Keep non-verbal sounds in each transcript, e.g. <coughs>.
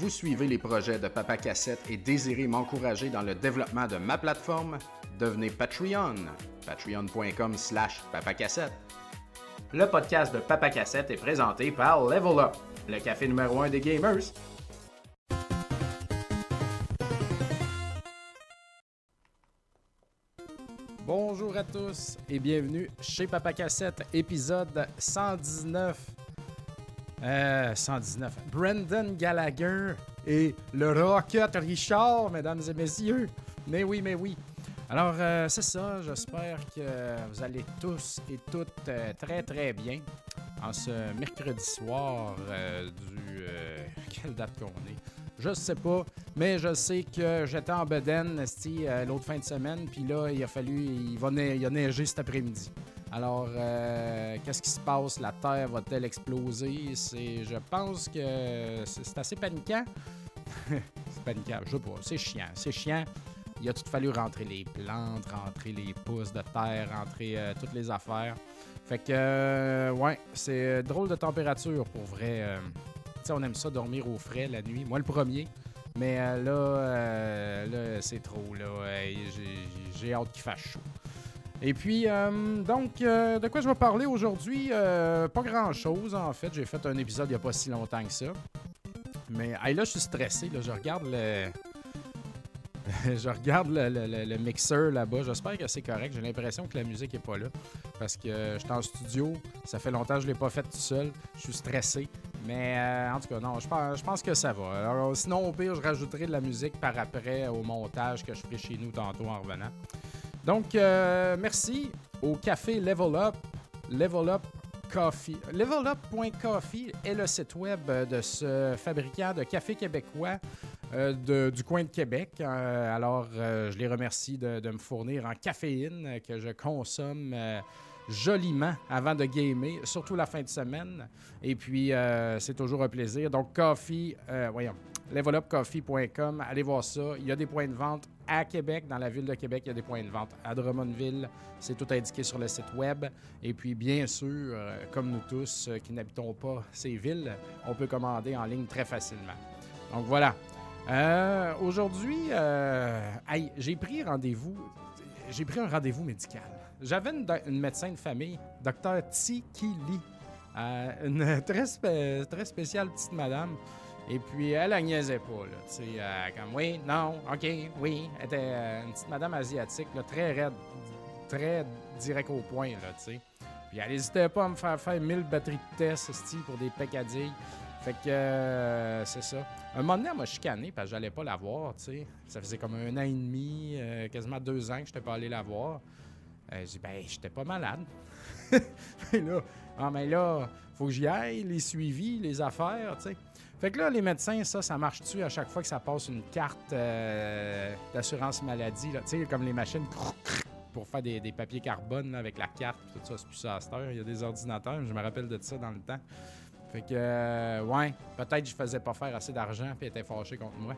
vous suivez les projets de Papa Cassette et désirez m'encourager dans le développement de ma plateforme, devenez Patreon. Patreon.com slash papacassette. Le podcast de Papa Cassette est présenté par Level Up, le café numéro 1 des gamers. Bonjour à tous et bienvenue chez Papa Cassette, épisode 119. Euh, 119. Brendan Gallagher et le Rocket Richard, mesdames et messieurs. Mais oui, mais oui. Alors, euh, c'est ça. J'espère que vous allez tous et toutes euh, très, très bien en ce mercredi soir euh, du... euh, <laughs> quelle date qu'on est? Je sais pas, mais je sais que j'étais en euh, l'autre fin de semaine, puis là, il a fallu... Il, va ne- a neigé cet après-midi. Alors, euh, qu'est-ce qui se passe? La Terre va-t-elle exploser? C'est, je pense que c'est assez paniquant. <laughs> c'est paniquant, je sais pas. C'est chiant, c'est chiant. Il a tout fallu rentrer les plantes, rentrer les pousses de terre, rentrer euh, toutes les affaires. Fait que, euh, ouais, c'est drôle de température pour vrai. tu sais, on aime ça dormir au frais la nuit. Moi, le premier. Mais là, là c'est trop. Là, j'ai hâte qu'il fasse chaud. Et puis, euh, donc, euh, de quoi je vais parler aujourd'hui? Euh, pas grand-chose, en fait. J'ai fait un épisode il n'y a pas si longtemps que ça. Mais là, je suis stressé. Là, je regarde le... <laughs> je regarde le, mixeur là-bas. J'espère que c'est correct. J'ai l'impression que la musique est pas là. Parce que euh, je suis en studio. Ça fait longtemps que je ne l'ai pas fait tout seul. Je suis stressé. Mais euh, en tout cas, non, je pense, que ça va. Sinon, au pire, je rajouterai de la musique par après au montage que je ferai chez nous tantôt en revenant. Donc, euh, merci au café Level Up. Level Up Coffee. Levelup.coffee est le site web de ce fabricant de café québécois euh, du coin de Québec. Euh, alors, euh, je les remercie de, de me fournir en caféine euh, que je consomme euh, joliment avant de gamer, surtout la fin de semaine. Et puis, euh, c'est toujours un plaisir. Donc, coffee, euh, voyons, levelupcoffee.com, allez voir ça. Il y a des points de vente à Québec, dans la ville de Québec, il y a des points de vente à Drummondville. C'est tout indiqué sur le site web. Et puis, bien sûr, euh, comme nous tous euh, qui n'habitons pas ces villes, on peut commander en ligne très facilement. Donc voilà. Euh, Aujourd'hui, j'ai pris rendez-vous. J'ai pris un rendez-vous médical. J'avais une, médecin de famille, Dr. Tikili, euh, une très, très spéciale petite madame. Et puis, elle, elle niaisait pas, là. Tu sais, euh, comme, oui, non, OK, oui. Elle était euh, une petite madame asiatique, là, très raide, très direct au point, là, tu sais. Puis, elle n'hésitait pas à me faire faire 1000 batteries de style, pour des peccadilles. Fait que, euh, c'est ça. Un moment donné, elle m'a chicané parce que j'allais pas la voir, tu sais. Ça faisait comme un an et demi, quasiment deux ans que je n'étais pas allé la voir. Euh, j'ai dit, ben, j'étais pas malade. <laughs> Et là, ah, mais là, faut que j'y aille, les suivis, les affaires, tu sais. Fait que là, les médecins, ça, ça marche-tu à chaque fois que ça passe une carte euh, d'assurance maladie, tu sais, comme les machines pour faire des, papiers carbone avec la carte, tout ça, c'est plus ça à cette heure. Il y a des ordinateurs, je me rappelle de ça dans le temps. Fait que, euh, ouais, peut-être je faisais pas faire assez d'argent puis était fâchée contre moi.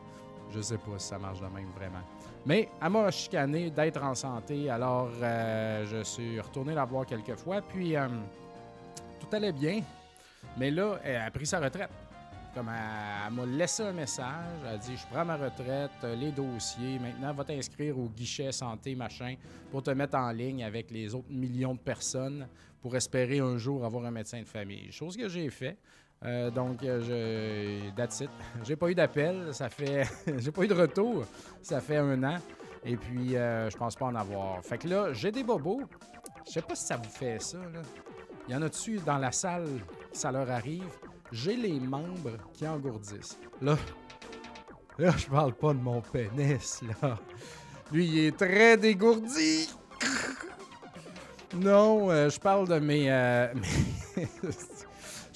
Je sais pas si ça marche de même vraiment. Mais elle m'a chicané d'être en santé, alors euh, je suis retourné la voir quelques fois, puis tout allait bien. Mais là, elle a pris sa retraite. Comme elle, m'a laissé un message, elle a dit Je prends ma retraite, euh, les dossiers, maintenant va t'inscrire au guichet santé, machin, pour te mettre en ligne avec les autres millions de personnes pour espérer un jour avoir un médecin de famille. Chose que j'ai fait. Euh, donc, euh, je. That's. <laughs> J'ai pas eu d'appel, ça fait. <laughs> j'ai pas eu de retour, ça fait un an. Et puis, je pense pas en avoir. Fait que là, j'ai des bobos. Je sais pas si ça vous fait ça. Il y en a dessus dans la salle, ça leur arrive? J'ai les membres qui engourdissent. Là, là, je parle pas de mon pénis, là. Lui, il est très dégourdi. Non, euh, je parle de mes, euh, <laughs> mes-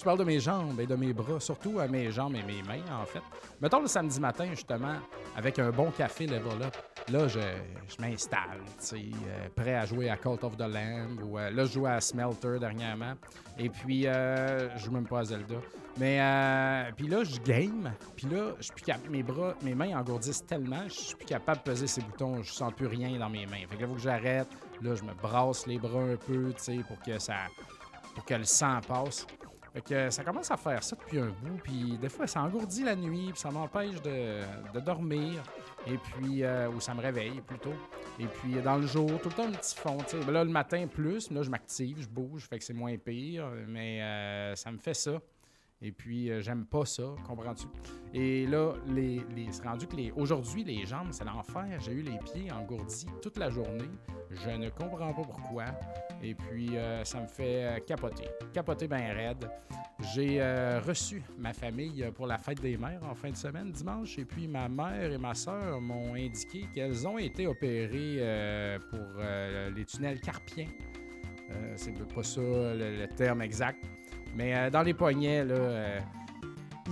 je parle de mes jambes et de mes bras, surtout à mes jambes et mes mains, en fait. Mettons le samedi matin, justement, avec un bon café level up, là, je, je m'installe, tu sais, euh, prêt à jouer à Cult of the Lamb, ou euh, là, je joue à Smelter dernièrement, et puis euh, je joue même pas à Zelda. Mais, euh, puis là, je game, puis là, je suis plus cap- mes bras, mes mains engourdissent tellement, je suis plus capable de peser ces boutons, je sens plus rien dans mes mains. Fait que là, faut que j'arrête, là, je me brasse les bras un peu, tu sais, pour que ça, pour que le sang passe. Fait que ça commence à faire ça depuis un bout, puis des fois ça engourdit la nuit, puis ça m'empêche de, de dormir, et puis, euh, ou ça me réveille plutôt. Et puis dans le jour, tout le temps un petit fond, tu sais. Ben Là, le matin plus, là je m'active, je bouge, fait que c'est moins pire, mais euh, ça me fait ça. Et puis, euh, j'aime pas ça, comprends-tu? Et là, les, les, c'est rendu que les, aujourd'hui, les jambes, c'est l'enfer. J'ai eu les pieds engourdis toute la journée. Je ne comprends pas pourquoi. Et puis, euh, ça me fait euh, capoter. Capoter bien raide. J'ai reçu ma famille pour la fête des mères en fin de semaine, dimanche. Et puis, ma mère et ma soeur m'ont indiqué qu'elles ont été opérées pour les tunnels carpiens. C'est pas ça le terme exact. Mais euh, dans les poignets, là, euh,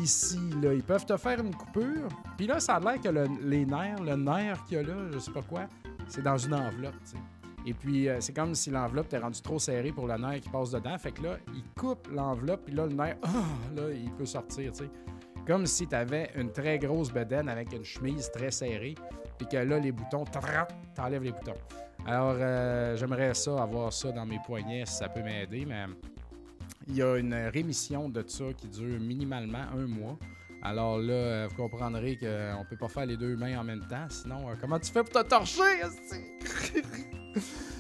ici, là, ils peuvent te faire une coupure. Puis là, ça a l'air que le- les nerfs, le nerf qu'il y a là, je sais pas quoi, c'est dans une enveloppe, tu sais. Et puis, euh, c'est comme si l'enveloppe t'est rendue trop serrée pour le nerf qui passe dedans. Fait que là, il coupe l'enveloppe, puis là, le nerf, ah, là, il peut sortir, tu sais. Comme si tu avais une très grosse bedaine avec une chemise très serrée, puis que là, les boutons, t'enlèves les boutons. Alors, j'aimerais ça, avoir ça dans mes poignets, si ça peut m'aider, mais il y a une rémission de ça qui dure minimalement un mois. Alors là, euh, vous comprendrez qu'on ne peut pas faire les deux mains en même temps. Sinon, euh, comment tu fais pour te torcher? <laughs>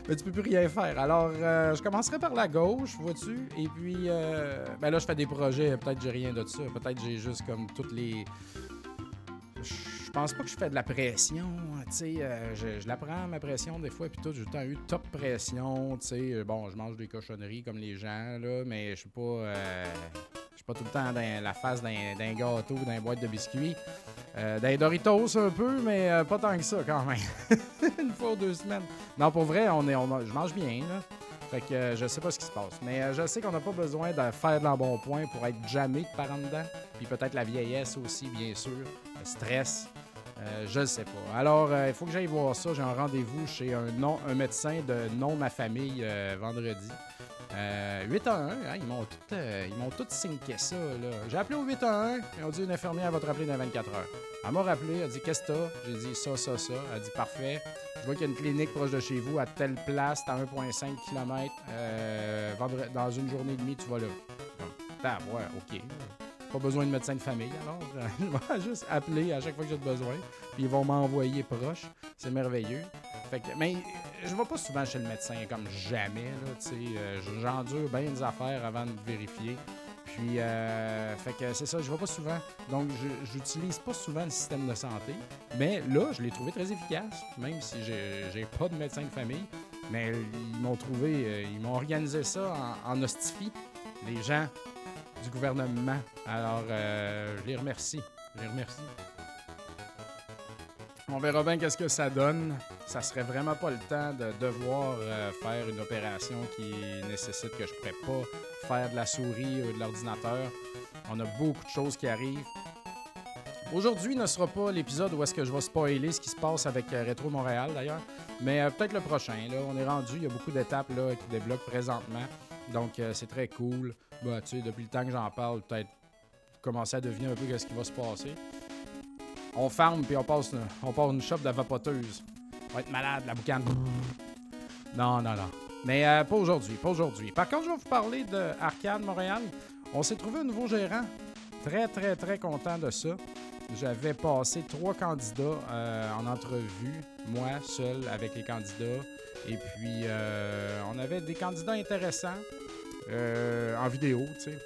Mais tu peux plus rien faire. Alors, euh, je commencerai par la gauche, vois-tu? Et puis, euh, ben là, je fais des projets. Peut-être que j'ai rien de ça. Peut-être que j'ai juste comme toutes les. Pense pas que je fais de la pression. Sais, euh, je, je la prends, ma pression, des fois. Puis tout, j'ai le temps eu top pression. Sais, bon, je mange des cochonneries comme les gens, là. Mais je suis pas. euh, je suis pas tout le temps dans la face d'un gâteau, d'un boîte de biscuits. Euh, d'un Doritos un peu, mais euh, pas tant que ça quand même. <laughs> Une fois ou deux semaines. Non, pour vrai, on est, on, je mange bien, là. Fait que euh, je sais pas ce qui se passe. Mais euh, je sais qu'on n'a pas besoin de faire de l'embonpoint pour être jamais par en dedans. Puis peut-être la vieillesse aussi, bien sûr. Le stress. Euh, je ne sais pas. Alors, euh, il faut que j'aille voir ça. J'ai un rendez-vous chez un, non, un médecin de non ma famille euh, vendredi. Euh, 8 à 1, hein, ils m'ont tout, ils tout ça. J'ai appelé au 8 à 1, ils ont dit une infirmière va te rappeler dans 24 heures. Elle m'a rappelé, elle a dit qu'est-ce que t'as? J'ai dit ça, ça, ça. Elle a dit parfait. Je vois qu'il y a une clinique proche de chez vous à telle place, à 1,5 km. Dans une journée et demie, tu vas là. Comme, ouais, ok. Pas besoin de médecin de famille, alors euh, <laughs> je vais juste appeler à chaque fois que j'ai besoin. Puis ils vont m'envoyer proche. C'est merveilleux. Fait que, mais je vais pas souvent chez le médecin, comme jamais. Euh, J'endure bien des affaires avant de vérifier. Puis, euh, fait que c'est ça, je vais pas souvent. Donc, j'utilise pas souvent le système de santé. Mais là, je l'ai trouvé très efficace, même si j'ai j'ai pas de médecin de famille. Mais ils m'ont trouvé, euh, ils m'ont organisé ça en, en hostifie, les gens du gouvernement. Alors, euh, je les remercie. Je les remercie. On verra bien qu'est-ce que ça donne? Ça serait vraiment pas le temps de devoir euh, faire une opération qui nécessite que je pourrais pas faire de la souris ou de l'ordinateur. On a beaucoup de choses qui arrivent. Aujourd'hui ne sera pas l'épisode où est-ce que je vais spoiler ce qui se passe avec euh, Rétro Montréal d'ailleurs, mais peut-être le prochain. Là, on est rendu, il y a beaucoup d'étapes là qui débloquent présentement, donc c'est très cool. Bah, tu sais, depuis le temps que j'en parle, peut-être commencer à deviner un peu ce qui va se passer. On farme puis on passe, on part une shop de vapoteuse. On va être malade, la boucane. Non, non, non. Mais euh, pas aujourd'hui, pas aujourd'hui. Par contre, je vais vous parler de Arcade Montréal. On s'est trouvé un nouveau gérant. Très, très, très content de ça. J'avais passé trois candidats euh, en entrevue, moi seul avec les candidats. Et puis, euh, on avait des candidats intéressants euh, en vidéo, tu sais.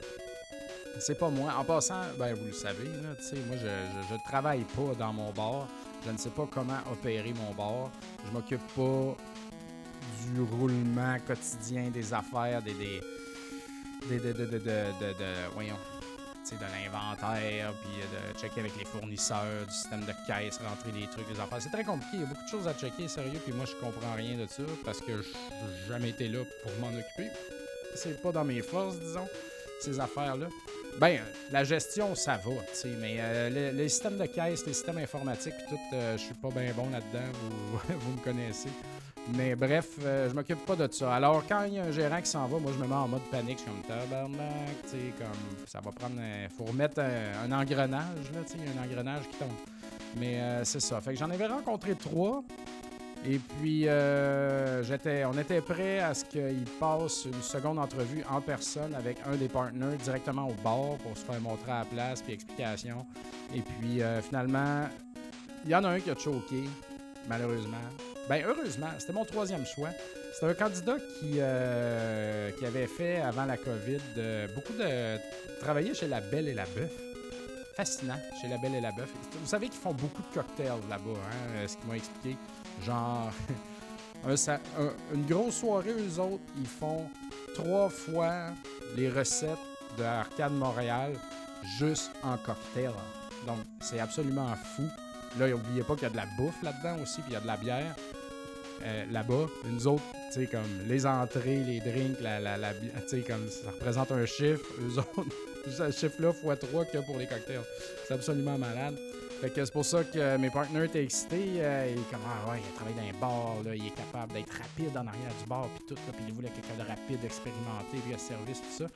C'est pas moi. En passant, ben vous le savez, là, moi je, je, travaille pas dans mon bar. Je ne sais pas comment opérer mon bar. Je m'occupe pas du roulement quotidien des affaires, des. des. des. de. de. de. de. de- voyons. tu sais, de l'inventaire, puis de checker avec les fournisseurs, du système de caisse, rentrer les trucs, les affaires. C'est très compliqué. Il y a beaucoup de choses à checker, sérieux, puis moi je comprends rien de ça parce que je n'ai jamais été là pour m'en occuper. C'est pas dans mes forces, disons, ces affaires-là. Ben, la gestion, ça va, tu sais, mais euh, le- les systèmes de caisse, les systèmes informatiques, tout, euh, je suis pas bien bon là-dedans, vous, <laughs> vous me connaissez. Mais bref, euh, je m'occupe pas de ça. Alors, quand il y a un gérant qui s'en va, moi, je me mets en mode panique. Je suis comme tabarnak, tu sais, comme ça va prendre. un- faut remettre un, un engrenage, là, tu sais, un engrenage qui tombe. Mais euh, c'est ça. Fait que j'en avais rencontré trois. Et puis, euh, on était prêt à ce qu'il passe une seconde entrevue en personne avec un des partenaires directement au bar pour se faire montrer à la place puis explication. Et puis, euh, finalement, il y en a un qui a choqué, malheureusement. Ben, heureusement, c'était mon troisième choix. C'était un candidat qui, euh, avait fait, avant la COVID, euh, beaucoup de. travailler chez La Belle et la Bœuf. Fascinant, chez La Belle et la Bœuf. Vous savez qu'ils font beaucoup de cocktails là-bas, hein, ce qu'ils m'ont expliqué. Genre, <laughs> une grosse soirée, eux autres, ils font trois fois les recettes de Arcade Montréal juste en cocktail. Donc, c'est absolument fou. Là, n'oubliez pas qu'il y a de la bouffe là-dedans aussi, puis il y a de la bière. Euh, là-bas, nous autres, tu sais, comme les entrées, les drinks, la, la, tu sais, comme ça représente un chiffre, eux autres, <laughs> ce chiffre-là fois 3 qu'il y a pour les cocktails. C'est absolument malade. Fait que c'est pour ça que mes partenaires étaient excités. Euh, est comme, ah ouais, il travaille dans un bar, là, il est capable d'être rapide en arrière du bar, puis tout, puis il voulait quelqu'un de rapide, expérimenté, puis à service, tout ça.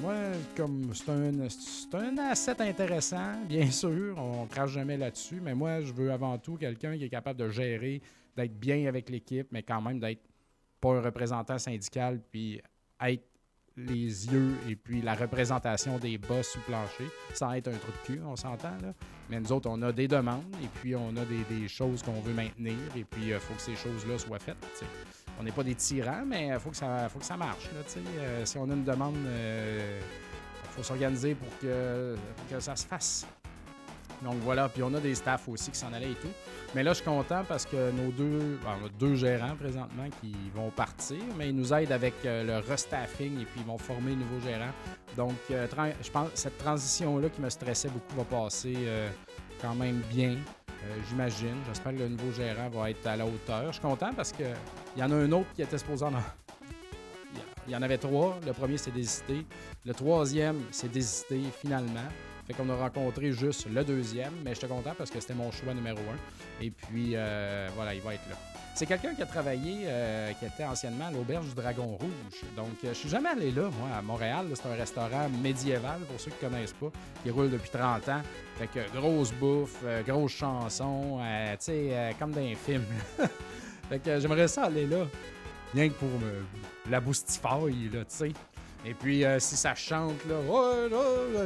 Moi, comme c'est un, c'est un asset intéressant, bien sûr, on crache jamais là-dessus, mais moi, je veux avant tout quelqu'un qui est capable de gérer, d'être bien avec l'équipe, mais quand même d'être pas un représentant syndical, puis être les yeux et puis la représentation des boss sous plancher, sans être un trou de cul, on s'entend là. Mais nous autres, on a des demandes et puis on a des, choses qu'on veut maintenir et puis il faut que ces choses-là soient faites. On n'est pas des tyrans, mais il faut, que ça- faut que ça marche. Euh, si on a une demande, il faut s'organiser pour que ça se fasse. Donc voilà, puis on a des staffs aussi qui s'en allaient et tout. Mais là, je suis content parce que nos deux, ben, on a deux gérants présentement qui vont partir, mais ils nous aident avec euh, le restaffing et puis ils vont former de nouveaux gérants. Donc, euh, je pense que cette transition-là qui me stressait beaucoup va passer euh, quand même bien, j'imagine. J'espère que le nouveau gérant va être à la hauteur. Je suis content parce qu'il y en a un autre qui était supposé en... Il y en avait trois. Le premier s'est désisté. Le troisième s'est désisté finalement. Fait qu'on a rencontré juste le deuxième, mais j'étais content parce que c'était mon choix numéro un. Et puis, euh, voilà, il va être là. C'est quelqu'un qui a travaillé, euh, qui était anciennement à l'Auberge du Dragon Rouge. Donc, euh, je suis jamais allé là, moi, à Montréal. C'est un restaurant médiéval, pour ceux qui connaissent pas, qui roule depuis 30 ans. Fait que grosse bouffe, grosse chanson, tu sais, comme dans un film. <laughs> fait que j'aimerais ça aller là, rien que pour me, la boustifaille, là, tu sais. Et puis, euh, si ça chante, là,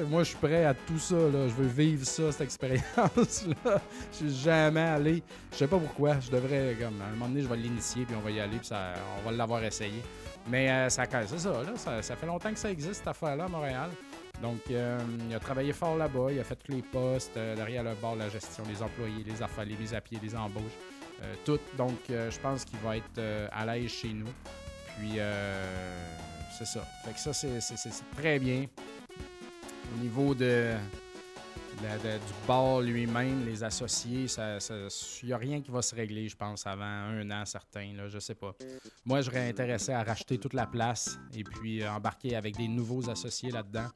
moi, je suis prêt à tout ça. Je veux vivre ça, cette expérience-là. <laughs> Je suis jamais allé. Je sais pas pourquoi. Je devrais, comme, à un moment donné, je vais l'initier, puis on va y aller, puis ça, on va l'avoir essayé. Mais euh, ça, c'est ça, là. Ça, fait longtemps que ça existe, cette affaire-là, à Montréal. Donc, euh, il a travaillé fort là-bas. Il a fait tous les postes, euh, derrière le bar, la gestion, les employés, les affaires, les mises à pied, les embauches, tout. Donc, je pense qu'il va être à l'aise chez nous. Puis, euh, c'est ça. Fait que ça, c'est, très bien. Au niveau de, du bar lui-même, les associés, il n'y a rien qui va se régler, je pense, avant un an certain. Là, je sais pas. Moi, je serais intéressé à racheter toute la place et puis euh, embarquer avec des nouveaux associés là-dedans.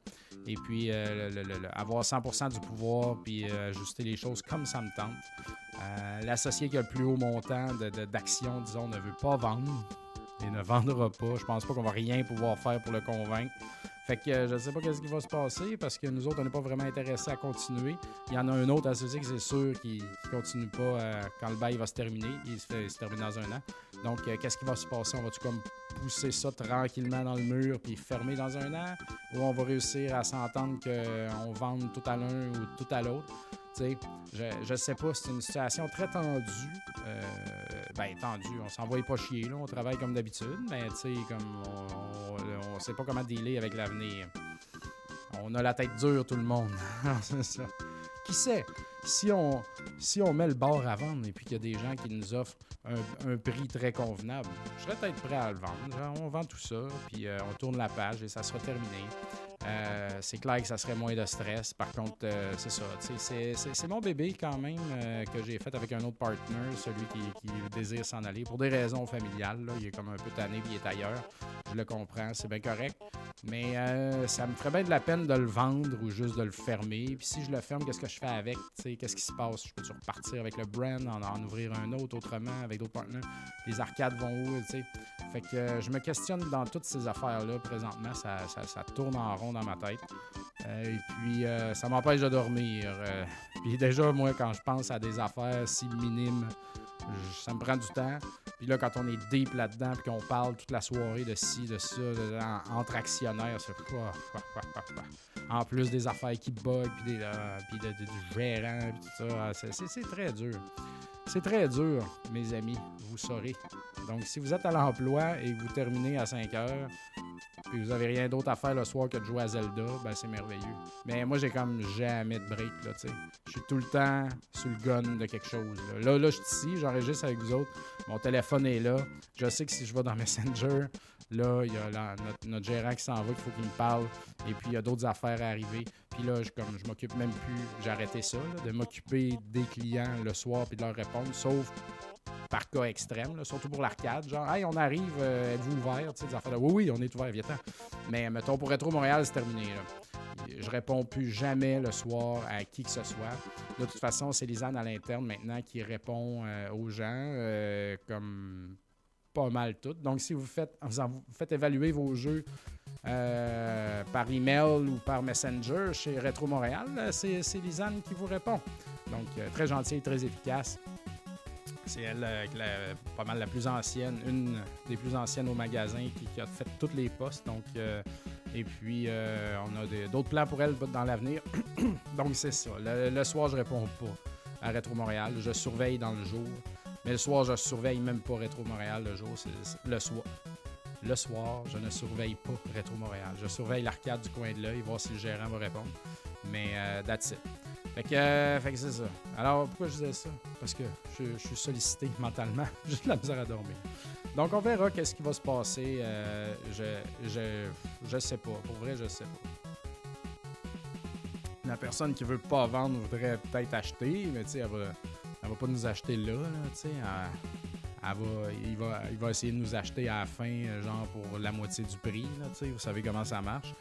Et puis euh, avoir 100% du pouvoir puis euh, ajuster les choses comme ça me tente. L'associé qui a le plus haut montant de- d'actions, disons, ne veut pas vendre et ne vendra pas. Je pense pas qu'on va rien pouvoir faire pour le convaincre. Fait que euh, je sais pas qu'est-ce qui va se passer parce que nous autres, on n'est pas vraiment intéressés à continuer. Il y en a un autre associé que c'est sûr qui, qui continue pas euh, quand le bail va se terminer. Il se, il se termine dans un an. Donc, euh, qu'est-ce qui va se passer? On va-tu comme pousser ça tranquillement dans le mur puis fermer dans un an? Ou on va réussir à s'entendre qu'on vende tout à l'un ou tout à l'autre? Je, je sais pas, c'est une situation très tendue. Euh, ben, tendue, on s'envoie pas chier, là. On travaille comme d'habitude, mais tu sais, comme on, on sait pas comment dealer avec l'avenir. On a la tête dure, tout le monde. <laughs> Qui sait? Si on, si on met le bar à vendre et puis qu'il y a des gens qui nous offrent un, prix très convenable, je serais peut-être prêt à le vendre. On vend tout ça, puis euh, on tourne la page et ça sera terminé. Euh, c'est clair que ça serait moins de stress. Par contre, euh, c'est ça. C'est, mon bébé quand même que j'ai fait avec un autre partner, celui qui, désire s'en aller pour des raisons familiales. Il est comme un peu tanné puis il est ailleurs. Je le comprends, c'est bien correct. Mais ça me ferait bien de la peine de le vendre ou juste de le fermer. Puis si je le ferme, qu'est-ce que je fais avec? Qu'est-ce qui se passe? Je peux-tu repartir avec le brand, en, ouvrir un autre autrement avec d'autres partenaires? Les arcades vont où? tu sais? Fait que euh, je me questionne dans toutes ces affaires-là présentement. Ça, ça- tourne en rond dans ma tête. Euh, et puis, euh, ça m'empêche de dormir. <laughs> Puis déjà, moi, quand je pense à des affaires si minimes ça me prend du temps. Puis là, quand on est deep là-dedans, puis qu'on parle toute la soirée de ci, de ça, entre actionnaires, c'est. En plus des affaires qui bug, puis, des, euh, puis du gérant, puis tout ça. Ah, c'est très dur. C'est très dur, mes amis, vous saurez. Donc, si vous êtes à l'emploi et que vous terminez à 5 heures, puis vous avez rien d'autre à faire le soir que de jouer à Zelda, ben c'est merveilleux. Mais moi, j'ai comme jamais de break, là, tu sais. Je suis tout le temps sur le gun de quelque chose. Là, là, je suis ici, j'enregistre avec vous autres. Mon téléphone est là. Je sais que si je vais dans Messenger, là, il y a notre, gérant qui s'en va, qu'il faut qu'il me parle. Et puis, il y a d'autres affaires à arriver. Puis là, je, comme je m'occupe même plus, j'ai arrêté ça, de m'occuper des clients le soir puis de leur répondre, sauf par cas extrême, surtout pour l'arcade. Genre, hey, on arrive, euh, êtes-vous ouvert? Des affaires oui, oui, on est ouvert, viens Mais mettons, pour Retro Montréal, c'est terminé. Là. Je réponds plus jamais le soir à qui que ce soit. De toute façon, c'est Lisanne à l'interne maintenant qui répond euh, aux gens euh, comme pas mal tout. Donc, si vous faites, vous faites évaluer vos jeux par email ou par Messenger chez Retro Montréal, c'est Lisanne qui vous répond. Donc, très gentil et très efficace. C'est elle, euh, pas mal la plus ancienne, une des plus anciennes au magasin qui, a fait toutes les postes. Donc, euh, et puis, euh, on a d'autres plans pour elle dans l'avenir. <coughs> donc, c'est ça. Le, soir, je réponds pas à Rétro Montréal. Je surveille dans le jour. Mais le soir, je surveille même pas Rétro Montréal le jour. C'est le soir. Le soir, je ne surveille pas Rétro Montréal. Je surveille l'arcade du coin de l'œil, voir si le gérant va répondre. Mais that's it. Fait que, euh, fait que c'est ça. Alors, pourquoi je disais ça? Parce que je, suis sollicité <laughs> mentalement. <laughs> J'ai de la misère à dormir. Donc, on verra qu'est-ce qui va se passer. Euh, je, je, je sais pas. Pour vrai, je sais pas. La personne qui veut pas vendre voudrait peut-être acheter, mais tu sais, elle va, elle va pas nous acheter là, tu sais. Va, il, va, il va essayer de nous acheter à la fin, genre pour la moitié du prix, tu sais. Vous savez comment ça marche.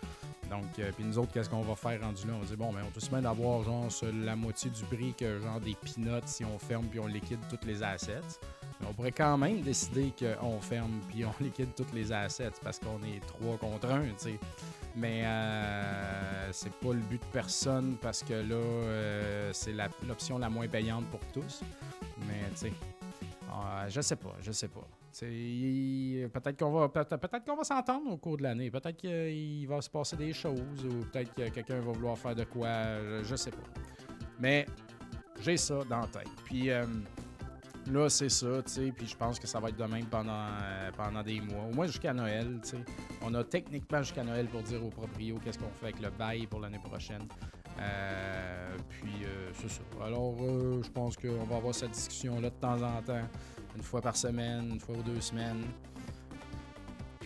Donc, euh, puis nous autres, qu'est-ce qu'on va faire rendu là? On va dire, bon, mais ben, on peut se mettre d'avoir genre la moitié du prix que genre des peanuts si on ferme puis on liquide toutes les assets. Mais on pourrait quand même décider qu'on ferme puis on <laughs> liquide toutes les assets parce qu'on est trois contre un, tu sais. Mais euh, c'est pas le but de personne parce que là, euh, c'est l'option la, moins payante pour tous. Mais tu sais, je sais pas, je sais pas. Peut-être qu'on va peut-être qu'on va s'entendre au cours de l'année. Peut-être qu'il va se passer des choses ou peut-être que quelqu'un va vouloir faire de quoi. Je, sais pas. Mais j'ai ça dans la tête. Puis euh, là, c'est ça, tu sais. Puis je pense que ça va être de même pendant, euh, pendant des mois. Au moins jusqu'à Noël, tu sais. On a techniquement jusqu'à Noël pour dire aux proprios qu'est-ce qu'on fait avec le bail pour l'année prochaine. Euh, puis c'est ça. Alors, je pense qu'on va avoir cette discussion-là de temps en temps une fois par semaine, une fois ou deux semaines.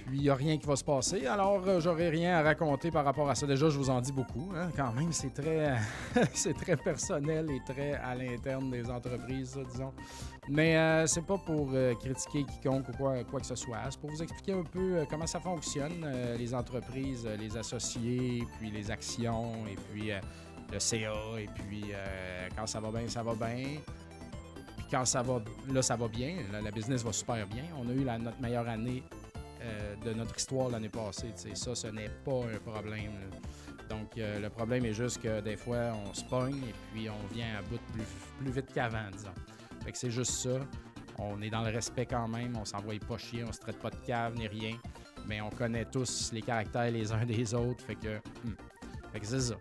Puis il n'y a rien qui va se passer, alors euh, j'aurai rien à raconter par rapport à ça. Déjà, je vous en dis beaucoup. Hein. Quand même, c'est très, <laughs> c'est très personnel et très à l'interne des entreprises, disons. Mais euh, c'est pas pour euh, critiquer quiconque ou quoi, quoi que ce soit. C'est pour vous expliquer un peu comment ça fonctionne, les entreprises, les associés, puis les actions, et puis le CA, et puis quand ça va bien, ça va bien quand ça va, là, ça va bien, la, business va super bien. On a eu notre meilleure année euh, de notre histoire l'année passée. Ça, ce n'est pas un problème. Donc, euh, le problème est juste que des fois, on se pogne et puis on vient à bout plus, plus vite qu'avant, disons. Fait que c'est juste ça. On est dans le respect quand même, on s'envoie pas chier, on se traite pas de cave ni rien. Mais on connaît tous les caractères les uns des autres. Fait que, hmm. que c'est ça.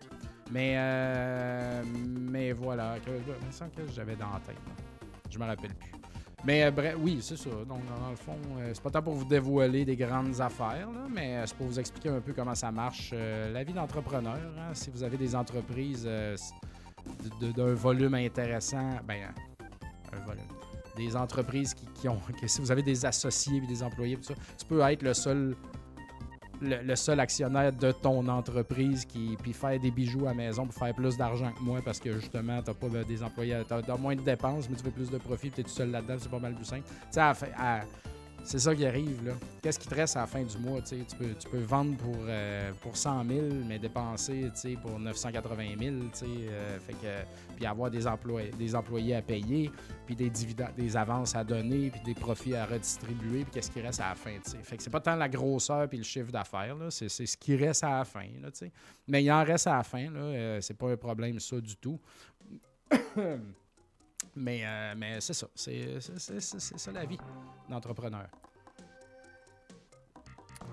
Mais, euh, mais voilà, que, que j'avais dans la tête. Je me rappelle plus. Mais euh, bref, oui, c'est ça. Donc, dans le fond, euh, c'est pas tant pour vous dévoiler des grandes affaires, mais euh, c'est pour vous expliquer un peu comment ça marche. la vie d'entrepreneur, hein. si vous avez des entreprises d'un volume intéressant, ben, un volume. Des entreprises qui, ont. <laughs> Si vous avez des associés et des employés, tout ça, tu être le seul le, seul actionnaire de ton entreprise qui puis des bijoux à maison pour faire plus d'argent que moi parce que justement tu n'as pas des employés tu as, moins de dépenses mais tu fais plus de profit tu es tout seul là-dedans c'est pas mal plus simple. Tu sais c'est ça qui arrive. là. Qu'est-ce qui te reste à la fin du mois? Tu peux, tu peux vendre pour, euh, pour 100 000, mais dépenser pour 980 000. Euh, fait que, puis avoir des employés, des employés à payer, puis des dividendes, des avances à donner, puis des profits à redistribuer, puis qu'est-ce qui reste à la fin. sais? Fait que c'est pas tant la grosseur puis le chiffre d'affaires, c'est, ce qui reste à la fin. Là, mais il en reste à la fin. Là, euh, c'est pas un problème, ça, du tout. <coughs> Mais, euh, mais c'est ça. C'est ça la vie d'entrepreneur.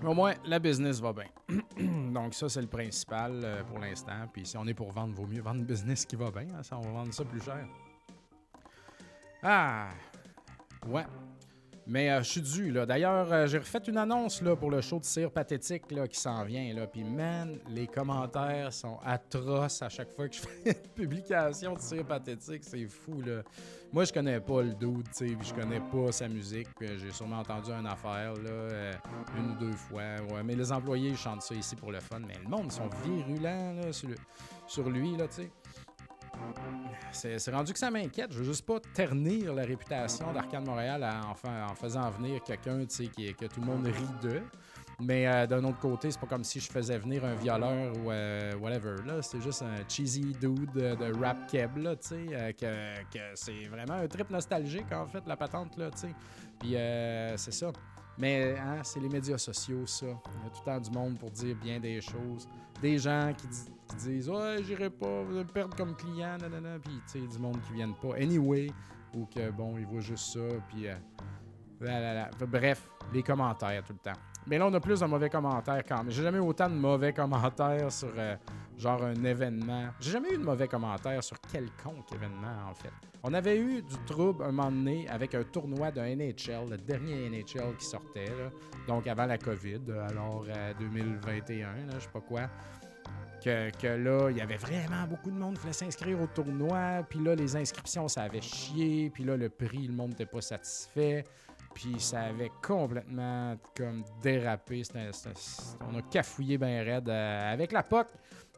Au moins, la business va bien. <clears throat> Donc, ça, c'est le principal euh, pour l'instant. Puis, si on est pour vendre, vaut mieux vendre business qui va bien. Hein, ça, on va vendre ça plus cher. Ah! Ouais. Mais euh, je suis dû, là. D'ailleurs, euh, j'ai refait une annonce là, pour le show de cire pathétique là, qui s'en vient. Là. Puis, man, les commentaires sont atroces à chaque fois que je <laughs> fais une publication de cire pathétique. C'est fou, là. Moi, je connais pas le dude, tu sais, je connais pas sa musique. J'ai sûrement entendu une affaire, là, euh, une ou deux fois. Ouais. Mais les employés, chantent ça ici pour le fun. Mais le monde, ils sont virulents, sur, sur lui, là, tu sais. C'est rendu que ça m'inquiète. Je veux juste pas ternir la réputation d'Arcade Montréal en, faisant venir quelqu'un que tout le monde rit d'eux. Mais euh, d'un autre côté, c'est pas comme si je faisais venir un violeur ou euh, whatever. C'est juste un cheesy dude de, rap keb, euh, que, c'est vraiment un trip nostalgique, en fait, la patente, là, tu. Puis c'est ça. Mais hein, c'est les médias sociaux, ça. Il y a tout le temps du monde pour dire bien des choses. Des gens qui, disent Ouais, j'irai pas, vous allez perdre comme client, nanana. Puis, tu sais, du monde qui viennent pas. Anyway, ou que, bon, ils voient juste ça. Puis, bref, les commentaires tout le temps. Mais là, on a plus de mauvais commentaires quand même. J'ai jamais eu autant de mauvais commentaires sur euh, genre un événement. J'ai jamais eu de mauvais commentaires sur quelconque événement, en fait. On avait eu du trouble un moment donné avec un tournoi de NHL, le dernier NHL qui sortait, donc avant la COVID, alors 2021, euh, je sais pas quoi. Que, que, là, il y avait vraiment beaucoup de monde qui voulait s'inscrire au tournoi. Puis là, les inscriptions, ça avait chié. Puis là, le prix, le monde n'était pas satisfait. Puis ça avait complètement comme dérapé. on a cafouillé bien raide euh, avec la POC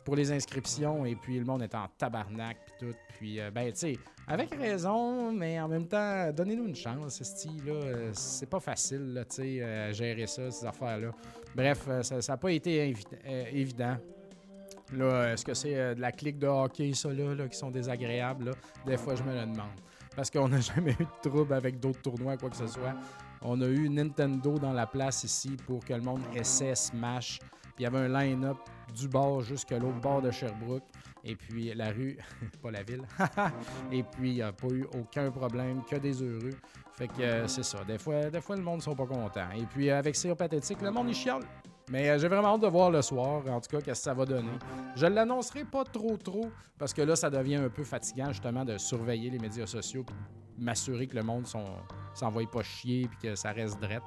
pour les inscriptions. Et puis le monde était en tabarnak. Puis tout. Puis, euh, ben, tu sais, avec raison, mais en même temps, donnez-nous une chance, ce style-là. Euh, c'est pas facile, tu sais, gérer ça, ces affaires-là. Bref, ça n'a pas été évident. Là, est-ce que c'est de la clique de hockey, ça, là, là qui sont désagréables? Des fois, je me le demande parce qu'on n'a <laughs> jamais eu de trouble avec d'autres tournois, quoi que ce soit. On a eu Nintendo dans la place ici pour que le monde essaie Smash. Puis il y avait un line-up du bord jusqu'à l'autre bord de Sherbrooke. Et puis la rue, <laughs> pas la ville. <laughs> et puis il n'y a pas eu aucun problème, que des heureux. Fait que euh, c'est ça. Des fois, des fois, le monde ne sont pas contents. Et puis avec Sir Pathétique, le monde est chiale. Mais euh, j'ai vraiment hâte de voir le soir, en tout cas, qu'est-ce que ça va donner. Je ne l'annoncerai pas trop, trop, parce que là, ça devient un peu fatigant, justement, de surveiller les médias sociaux puis m'assurer que le monde s'envoie pas chier puis que ça reste drette.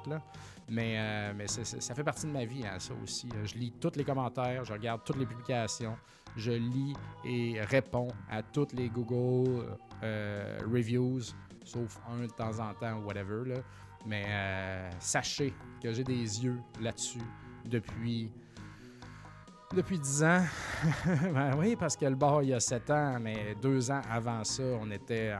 Mais, euh, mais ça fait partie de ma vie, hein, ça aussi. Je lis tous les commentaires, je regarde toutes les publications, je lis et réponds à toutes les Google euh, reviews, sauf un de temps en temps, whatever. Mais sachez que j'ai des yeux là-dessus depuis. Depuis 10 ans. <laughs> ben oui, parce que le bar, il y a 7 ans, mais deux ans avant ça, on était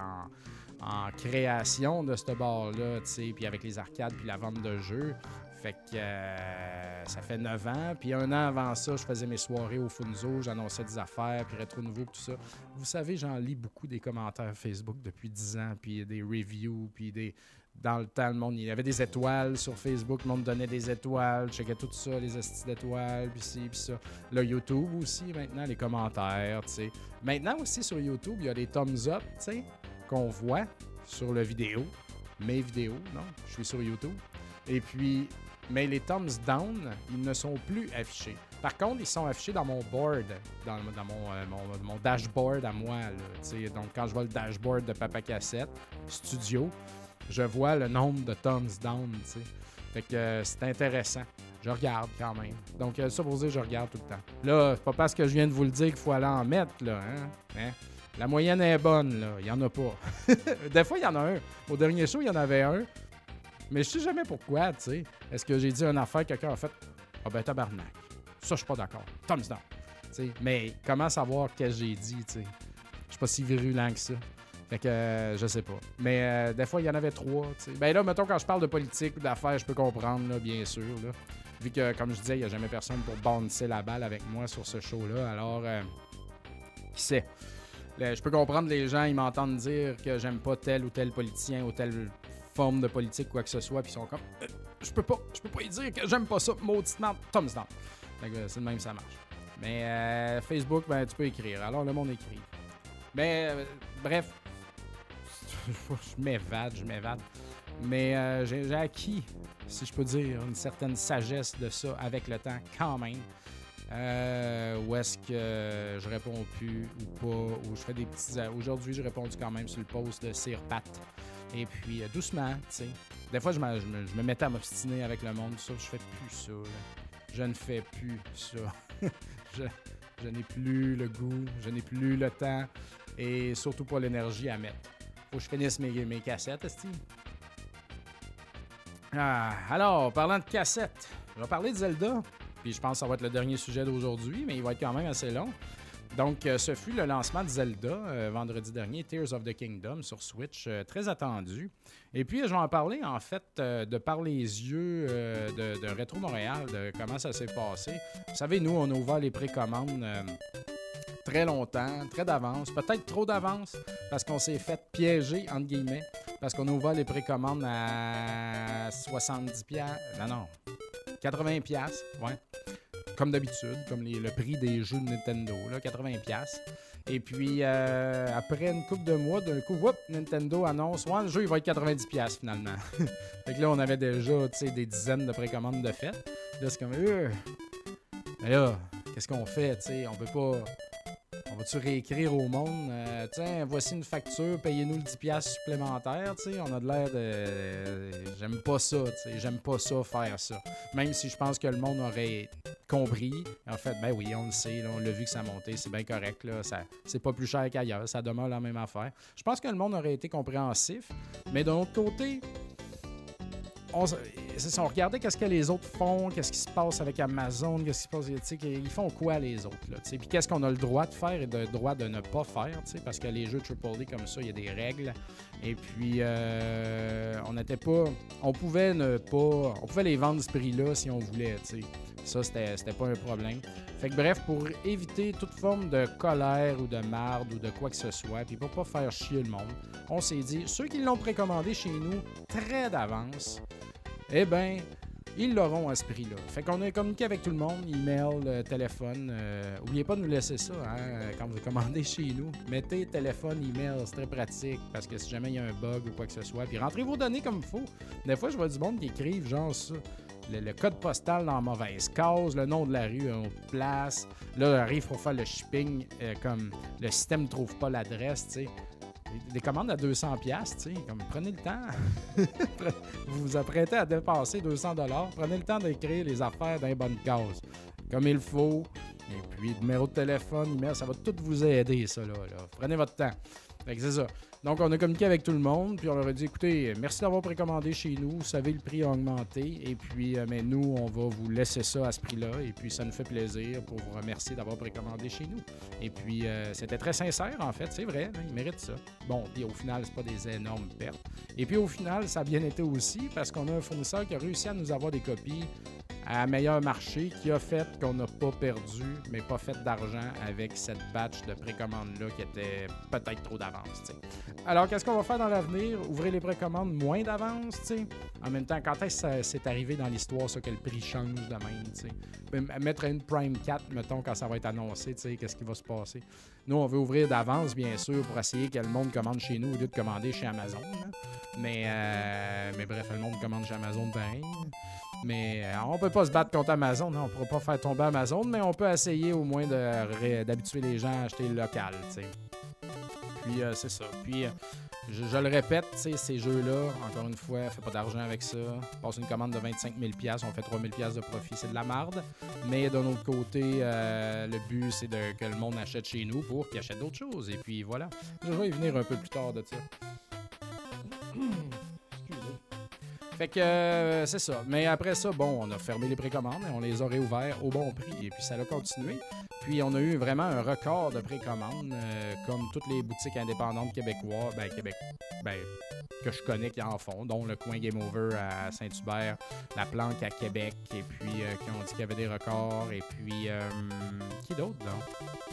en, création de ce bar-là, tu sais, puis avec les arcades, puis la vente de jeux. Fait que euh, ça fait 9 ans. Puis un an avant ça, je faisais mes soirées au Funzo, j'annonçais des affaires, puis Rétro Nouveau, tout ça. Vous savez, j'en lis beaucoup des commentaires Facebook depuis 10 ans, puis des reviews, puis des, dans le temps, le monde, il y avait des étoiles sur Facebook, le monde donnait des étoiles, je checkais tout ça, les astuces d'étoiles, puis ci, puis ça. Là, YouTube aussi, maintenant, les commentaires, tu sais. Maintenant aussi, sur YouTube, il y a des thumbs up, tu sais, qu'on voit sur la vidéo, mes vidéos, non, je suis sur YouTube. Et puis, mais les thumbs down, ils ne sont plus affichés. Par contre, ils sont affichés dans mon board, dans, euh, mon, mon, dashboard à moi. Là, donc, quand je vois le dashboard de Papa Cassette Studio, je vois le nombre de thumbs down, tu sais. Fait que euh, c'est intéressant. Je regarde quand même. Donc, euh, ça pour dire, je regarde tout le temps. Là, c'est pas parce que je viens de vous le dire qu'il faut aller en mettre, là. Hein? hein? La moyenne est bonne, là. Il y en a pas. <laughs> Des fois, il y en a un. Au dernier show, il y en avait un. Mais je sais jamais pourquoi, tu sais. Est-ce que j'ai dit une affaire, quelqu'un a fait Ah ben tabarnak. Ça, je suis pas d'accord. Thumbs down. Mais comment savoir ce que j'ai dit, tu sais? Je suis pas si virulent que ça. Fait que euh, je sais pas. Mais euh, des fois, il y en avait trois. sais. Ben là, mettons, quand je parle de politique ou d'affaires, je peux comprendre, là, bien sûr. Là. Vu que, comme je disais, il n'y a jamais personne pour bouncer la balle avec moi sur ce show-là. Alors, euh, qui sait? je peux comprendre les gens, ils m'entendent dire que j'aime pas tel ou tel politicien ou telle forme de politique, quoi que ce soit, puis ils sont comme Je peux pas, je peux pas y dire que j'aime pas ça, mauditement, thumbs down. c'est le même, ça marche. Mais Facebook, ben, tu peux écrire. Alors, le monde écrit. Mais, bref, <laughs> je m'évade, je m'évade. Mais euh, j'ai acquis, si je peux dire, une certaine sagesse de ça avec le temps quand même. Euh, où est-ce que je réponds plus ou pas, ou je fais des petits. Aujourd'hui, j'ai répondu quand même sur le post de Sir Pat. Et puis, euh, doucement, tu sais. Des fois, je, me, mettais à m'obstiner avec le monde, ça, je fais plus ça. Je ne fais plus ça. <laughs> je, n'ai plus le goût, je n'ai plus le temps et surtout pas l'énergie à mettre. Faut que je finisse mes, cassettes, Steve. Ah, alors, parlant de cassettes, je vais parler de Zelda. Puis je pense que ça va être le dernier sujet d'aujourd'hui, mais il va être quand même assez long. Donc, euh, ce fut le lancement de Zelda euh, vendredi dernier, Tears of the Kingdom sur Switch, euh, très attendu. Et puis, je vais en parler en fait de par les yeux de, Retro Montréal, de comment ça s'est passé. Vous savez, nous, on a ouvert les précommandes très longtemps, très d'avance, peut-être trop d'avance, parce qu'on s'est fait piéger, entre guillemets, parce qu'on a ouvert les précommandes à 70$. Non, non, 80$, ouais. Comme d'habitude, comme le prix des jeux de Nintendo, là, 80$. Et puis, euh, après une couple de mois, d'un coup, whoop, Nintendo annonce ouais, le jeu il va être 90$ finalement. <laughs> fait que là, on avait déjà des dizaines de précommandes de fait. Là, c'est comme, euh, mais là, qu'est-ce qu'on fait? sais? On peut pas on va-tu réécrire au monde, euh, tiens, voici une facture, payez-nous le 10$ supplémentaire, tu sais, on a de l'air de... j'aime pas ça, j'aime pas ça, faire ça. Même si je pense que le monde aurait compris, en fait, ben oui, on le sait, on l'a vu que ça montait, c'est bien correct, c'est pas plus cher qu'ailleurs, ça demeure la même affaire. Je pense que le monde aurait été compréhensif, mais d'un autre côté, on, regardait qu'est-ce que les autres font, qu'est-ce qui se passe avec Amazon, qu'est-ce qui se passe, ils font quoi les autres, là, puis qu'est-ce qu'on a le droit de faire et le droit de ne pas faire, parce que les jeux AAA comme ça, il y a des règles, et puis euh, on n'était pas, on pouvait ne pas, on pouvait les vendre ce prix-là si on voulait, sais. Ça, c'était pas un problème. Fait que bref, pour éviter toute forme de colère ou de marde ou de quoi que ce soit, puis pour pas faire chier le monde, on s'est dit, ceux qui l'ont précommandé chez nous très d'avance, eh bien, ils l'auront à ce prix-là. Fait qu'on a communiqué avec tout le monde, email, euh, téléphone. Euh, oubliez pas de nous laisser ça hein, quand vous commandez <laughs> chez nous. Mettez téléphone, email, c'est très pratique parce que si jamais il y a un bug ou quoi que ce soit, puis rentrez vos données comme il faut. Des fois, je vois du monde qui écrivent genre ça. Le, code postal dans mauvaise case, le nom de la rue en place. Là, arrive pour faire le shipping, euh, comme le système ne trouve pas l'adresse, tu sais des commandes à 200 pièces, comme prenez le temps. <laughs> vous vous apprêtez à dépenser 200 dollars, prenez le temps d'écrire les affaires les bonnes cases, comme il faut. Et puis numéro de téléphone, email, ça va tout vous aider ça là. Prenez votre temps. C'est ça. Donc, on a communiqué avec tout le monde, puis on leur a dit écoutez, merci d'avoir précommandé chez nous. Vous savez, le prix a augmenté, et puis, euh, mais nous, on va vous laisser ça à ce prix-là, et puis ça nous fait plaisir pour vous remercier d'avoir précommandé chez nous. Et puis, euh, c'était très sincère, en fait, c'est vrai, hein, ils méritent ça. Bon, puis au final, c'est pas des énormes pertes. Et puis, au final, ça a bien été aussi, parce qu'on a un fournisseur qui a réussi à nous avoir des copies à meilleur marché qui a fait qu'on n'a pas perdu, mais pas fait d'argent avec cette batch de précommande-là qui était peut-être trop d'avance. Alors, qu'est-ce qu'on va faire dans l'avenir? Ouvrir les précommandes moins d'avance, En même temps, quand est-ce que c'est arrivé dans l'histoire, ça, que le prix change de même, Mettre une Prime 4, mettons, quand ça va être annoncé, qu'est-ce qui va se passer? Nous, on veut ouvrir d'avance, bien sûr, pour essayer que le monde commande chez nous au lieu de commander chez Amazon. Mais, euh, mais bref, le monde commande chez Amazon pareil. Mais euh, on peut pas se battre contre Amazon. Non, on pourra pas faire tomber Amazon, mais on peut essayer au moins d'habituer les gens à acheter local. Puis euh, c'est ça. Puis euh, je, le répète, ces jeux-là, encore une fois, fait pas d'argent avec ça. Passe une commande de 25 000 on fait 3 000 de profit, c'est de la marde. Mais d'un autre côté, le but, c'est que le monde achète chez nous pour qu'il achète d'autres choses. Et puis voilà. Je vais y venir un peu plus tard de ça. Fait que euh, c'est ça. Mais après ça, bon, on a fermé les précommandes et on les a réouverts au bon prix. Et puis ça a continué. Puis on a eu vraiment un record de précommandes, euh, comme toutes les boutiques indépendantes québécoises, ben Québec, ben, que je connais qui en font, dont le coin Game Over à Saint-Hubert, la planque à Québec, et puis euh, qui ont dit qu'il y avait des records. Et puis qui d'autre, donc?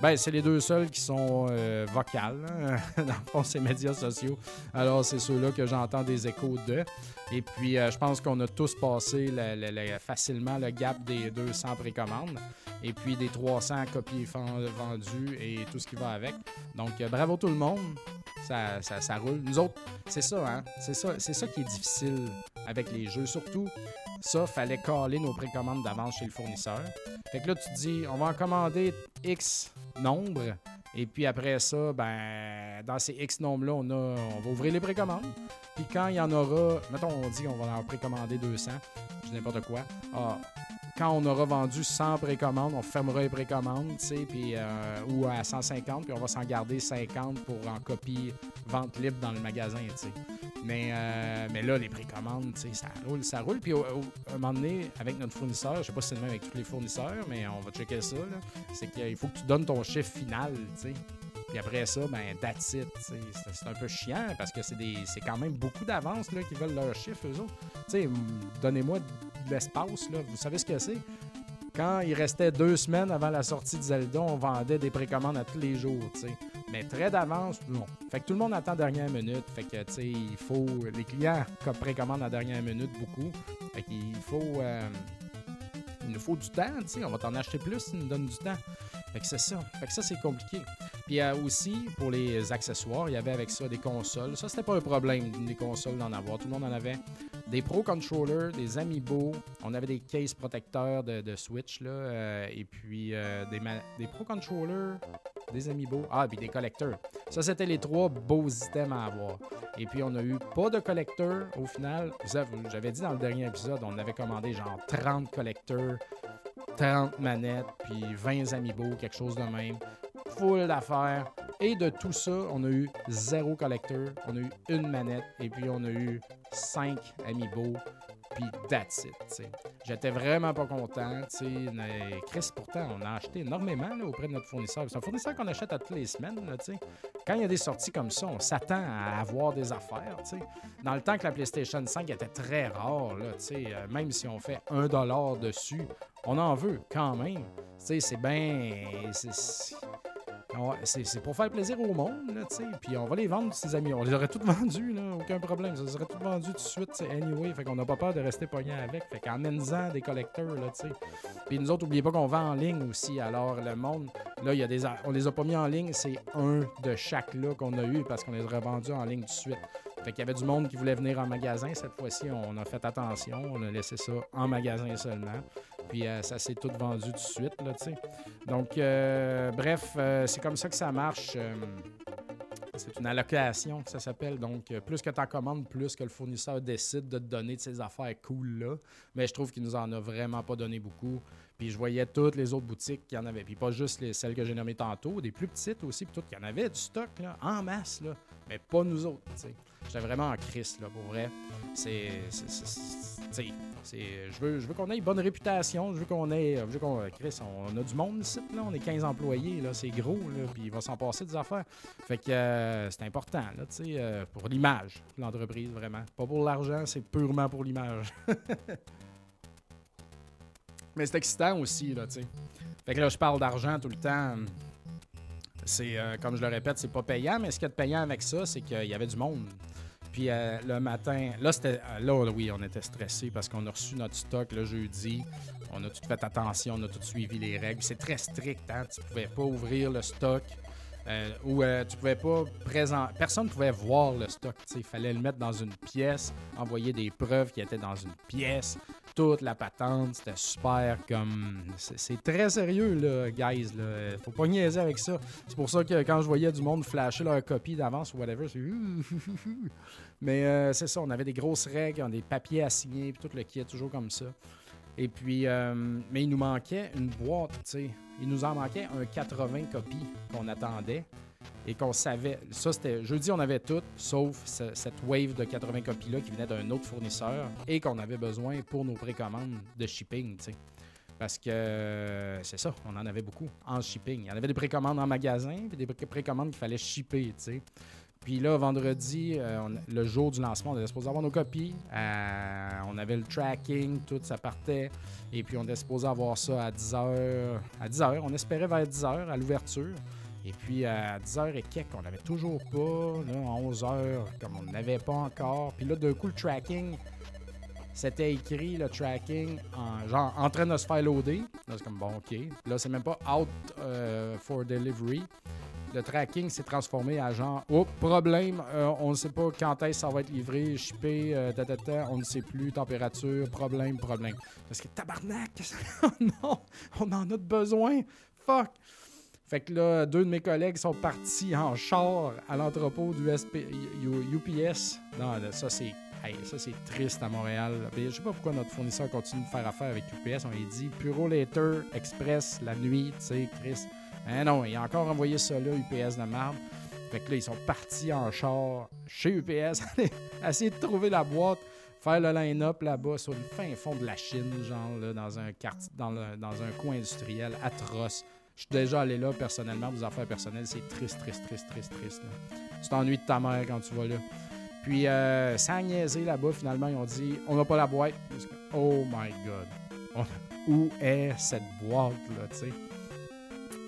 Ben, c'est les deux seuls qui sont vocales, hein, <laughs> dans le fond, ces médias sociaux. Alors, c'est ceux-là que j'entends des échos de. Et puis, euh, je pense qu'on a tous passé facilement le gap des 200 précommandes et puis des 300 copies vendus et tout ce qui va avec. Donc, euh, bravo tout le monde. ça, ça, ça roule. Nous autres, c'est ça, hein? C'est ça, c'est ça qui est difficile avec les jeux. Surtout, ça, fallait caler nos précommandes d'avance chez le fournisseur. Fait que là, tu te dis, on va en commander X nombre. Et puis après ça, ben, dans ces X nombres-là, on, a, on va ouvrir les précommandes. Puis quand il y en aura, mettons, on dit qu'on va en précommander 200, je n'importe quoi. Ah, quand on aura vendu 100 précommandes, on fermera les précommandes, tu sais, puis, euh, ou à 150, puis on va s'en garder 50 pour en copie vente libre dans le magasin, tu sais. Mais, euh, mais là, les précommandes, ça roule, ça roule. Puis au- un moment donné, avec notre fournisseur, je sais pas si c'est le même avec tous les fournisseurs, mais on va checker ça, c'est qu'il faut que tu donnes ton chiffre final, Puis après ça, ben, that's it. C'est un peu chiant parce que c'est quand même beaucoup d'avance qui veulent leur chiffre, eux autres. Donnez-moi de l'espace. Vous savez ce que c'est? Quand il restait deux semaines avant la sortie de Zelda, on vendait des précommandes à tous les jours. Mais très d'avance, non. Fait que tout le monde attend dernière minute. Fait que, tu il faut... Les clients précommandent à dernière minute beaucoup. Fait qu'il faut... euh, il nous faut du temps, tu sais. On va t'en acheter plus s'il nous donne du temps. Fait que c'est ça. Fait que ça, c'est compliqué. Puis euh, aussi, pour les accessoires, il y avait avec ça des consoles. Ça, c'était pas un problème, des consoles d'en avoir. Tout le monde en avait. Des Pro Controllers, des Amiibo. On avait des cases protecteurs de, Switch, là. euh, et puis euh, des, des Pro Controllers, des Amiibo. Ah, puis des collecteurs. Ça, c'était les trois beaux items à avoir. Et puis, on a eu pas de collecteurs au final. J'avais dit dans le dernier épisode, on avait commandé genre 30 collecteurs, 30 manettes, puis 20 Amiibo, quelque chose de même. Full d'affaires. Et de tout ça, on a eu zéro collecteur, on a eu une manette, et puis on a eu 5 Amiibo, puis that's it. J'étais vraiment pas content. Chris, pourtant, on a acheté énormément là, auprès de notre fournisseur. C'est un fournisseur qu'on achète à toutes les semaines. Quand il y a des sorties comme ça, on s'attend à avoir des affaires. Dans le temps que la PlayStation 5 était très rare, là, euh, même si on fait un dollar dessus, on en veut quand même. C'est bien. C'est- on- C'est pour faire plaisir au monde, là, tu sais. Puis on va les vendre, ces amis. On les aurait toutes <laughs> vendus, là, aucun problème. Ça serait tout vendu tout de suite, anyway. Fait qu'on n'a pas peur de rester pogné avec. Fait qu'emmène-en des collecteurs, là, tu sais. Puis nous autres, n'oubliez pas qu'on vend en ligne aussi. Alors, le monde, là, il y a des. On les a pas mis en ligne, c'est un de chaque là qu'on a eu parce qu'on les a revendus en ligne tout de suite. Fait qu'il y avait du monde qui voulait venir en magasin. Cette fois-ci, on a fait attention. On a laissé ça en magasin seulement. Puis euh, ça s'est tout vendu tout de suite, là, tu sais. Donc, euh, bref, euh, c'est comme ça que ça marche. c'est une allocation ça s'appelle. Donc, plus que tu en commandes, plus que le fournisseur décide de te donner de ces affaires cool-là. Mais je trouve qu'il nous en a vraiment pas donné beaucoup. Puis je voyais toutes les autres boutiques qui en avaient. Puis pas juste les, celles que j'ai nommées tantôt, des plus petites aussi, puis toutes qui en avaient du stock, en masse, là. Mais pas nous autres, tu sais. J'étais vraiment en crise, là, pour vrai. C'est. Je veux, je veux qu'on ait une bonne réputation. Je veux qu'on ait. Je veux qu'on. Chris, on a du monde ici, là. On est 15 employés, là. C'est gros, là. Puis il va s'en passer des affaires. Fait que euh, c'est important, là, tu sais, euh, pour l'image de l'entreprise, vraiment. Pas pour l'argent, c'est purement pour l'image. <laughs> Mais c'est excitant aussi, là, tu sais. Fait que là, je parle d'argent tout le temps. C'est, euh, comme je le répète, c'est pas payant, mais ce qu'il y a de payant avec ça, c'est qu'il y avait du monde. Puis euh, le matin, là, c'était, euh, là, oui, on était stressé parce qu'on a reçu notre stock le jeudi. On a tout fait attention, on a tout suivi les règles. C'est très strict, hein? Tu pouvais pas ouvrir le stock. Euh, ou euh, tu pouvais pas présenter. Personne ne pouvait voir le stock. Il fallait le mettre dans une pièce, envoyer des preuves qui étaient dans une pièce. Toute la patente, c'était super comme. C'est très sérieux, là, guys. Là. Faut pas niaiser avec ça. C'est pour ça que quand je voyais du monde flasher leur copie d'avance ou whatever, c'est. <laughs> Mais euh, c'est ça, on avait des grosses règles, des papiers à signer, puis tout le kit, toujours comme ça. Et puis, euh, mais il nous manquait une boîte, tu sais. Il nous en manquait un 80 copies qu'on attendait et qu'on savait. Ça, c'était. Jeudi, on avait tout, sauf ce- cette wave de 80 copies-là qui venait d'un autre fournisseur et qu'on avait besoin pour nos précommandes de shipping, tu sais. Parce que euh, c'est ça, on en avait beaucoup en shipping. Il y en avait des précommandes en magasin, puis des pré- précommandes qu'il fallait shipper, tu sais. Puis là, vendredi, euh, le jour du lancement, on était supposé avoir nos copies. Euh, on avait le tracking, tout, ça partait. Et puis, on était supposé avoir ça à 10h. À 10h, on espérait vers 10h à l'ouverture. Et puis, à 10h et quelques, on n'avait toujours pas. Là, à 11h, comme on n'avait pas encore. Puis là, d'un coup, le tracking, c'était écrit, le tracking, en, genre en train de se faire loader. Là, c'est comme, bon, OK. Là, c'est même pas out euh, for delivery. Le tracking s'est transformé à genre Oh, problème, euh, on ne sait pas quand est-ce que ça va être livré, shippé, euh, on ne sait plus, température, problème, problème. Parce que tabarnak, <laughs> oh non, on en a besoin. Fuck! Fait que là, deux de mes collègues sont partis en char à l'entrepôt du UPS. Non, ça c'est Hey, ça, c'est triste à Montréal. Je sais pas pourquoi notre fournisseur continue de faire affaire avec UPS. On lui dit Puro Later Express la nuit, tu sais. Hein, non, il a encore envoyé ça là, UPS de marde. Fait que là, ils sont partis en char chez UPS, <laughs> essayer de trouver la boîte, faire le line-up là-bas sur le fin fond de la Chine, genre là, dans un quartier, dans, un coin industriel atroce. Je suis déjà allé là personnellement, vos affaires personnelles, c'est triste, triste, triste, triste, triste. Tu t'ennuies de ta mère quand tu vas là. Puis, euh, sans niaiser là-bas, finalement, ils ont dit on n'a pas la boîte. Oh my God. où est cette boîte-là, tu sais?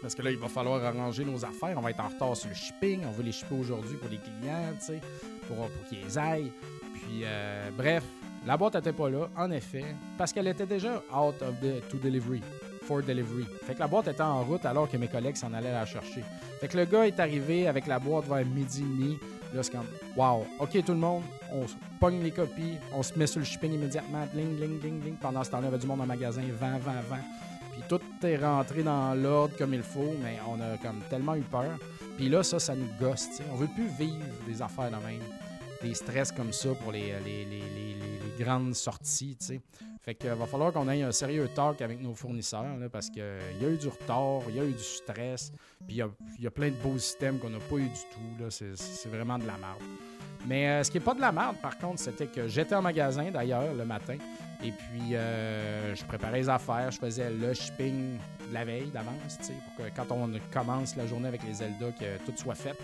Parce que là, il va falloir arranger nos affaires. On va être en retard sur le shipping. On veut les shipper aujourd'hui pour les clients, tu sais, pour, pour qu'ils aillent. Puis, euh, bref, la boîte n'était pas là, en effet, parce qu'elle était déjà out of the to delivery. For delivery. Fait que la boîte était en route alors que mes collègues s'en allaient la chercher. Fait que le gars est arrivé avec la boîte vers midi et demi. Là, c'est comme, wow, OK, tout le monde, on pogne les copies, on se met sur le shipping immédiatement, ling, ling, ling, ling. Pendant ce temps-là, il y avait du monde en magasin, vent, vent, vent. Tout est rentré dans l'ordre comme il faut, mais on a comme tellement eu peur. Puis là, ça, ça nous gosse, tu sais. On veut plus vivre des affaires de même, des stress comme ça pour les, les, les, grandes sorties. Fait qu'il va falloir qu'on ait un sérieux talk avec nos fournisseurs parce qu'il y a eu du retard, il y a eu du stress, puis il y a, plein de beaux systèmes qu'on n'a pas eu du tout. C'est vraiment de la merde. Mais euh, ce qui n'est pas de la merde, par contre, c'était que j'étais en magasin d'ailleurs le matin et puis euh, je préparais les affaires, je faisais le shipping de la veille d'avance, pour que quand on commence la journée avec les Zelda, que tout soit fait.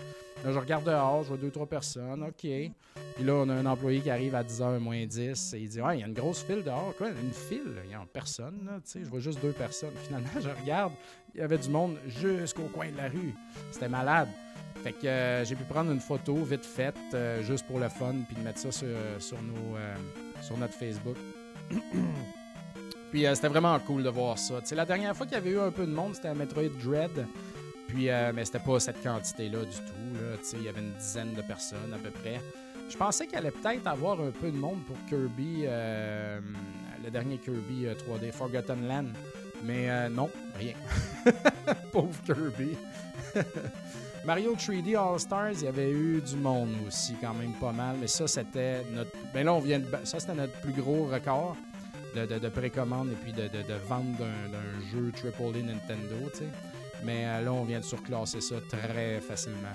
Là, je regarde dehors, je vois deux, trois personnes, OK. Puis là, on a un employé qui arrive à 10h moins 10 et il dit Ouais, il y a une grosse file dehors. Quoi, une file? Il n'y a personne, là, tu sais. Je vois juste deux personnes. <laughs> Finalement, je regarde, il y avait du monde jusqu'au coin de la rue. C'était malade. Fait que euh, j'ai pu prendre une photo vite faite, euh, juste pour le fun, puis de mettre ça sur, sur, nos, euh, sur notre Facebook. <clears throat> puis c'était vraiment cool de voir ça. sais, la dernière fois qu'il y avait eu un peu de monde, c'était à Metroid Dread. Puis, euh, mais c'était pas cette quantité-là du tout. Il y avait une dizaine de personnes à peu près. Je pensais qu'il allait peut-être avoir un peu de monde pour Kirby, euh, le dernier Kirby 3D, euh, Forgotten Land. Mais non, rien. <laughs> Pauvre Kirby. <laughs> Mario 3D All-Stars, il y avait eu du monde aussi, quand même pas mal. Mais ça, c'était notre. Ben là, on vient Ça, c'était notre plus gros record de, de, précommande et puis de, de vente d'un jeu Triple Nintendo, tu sais. Mais euh, là, on vient de surclasser ça très facilement.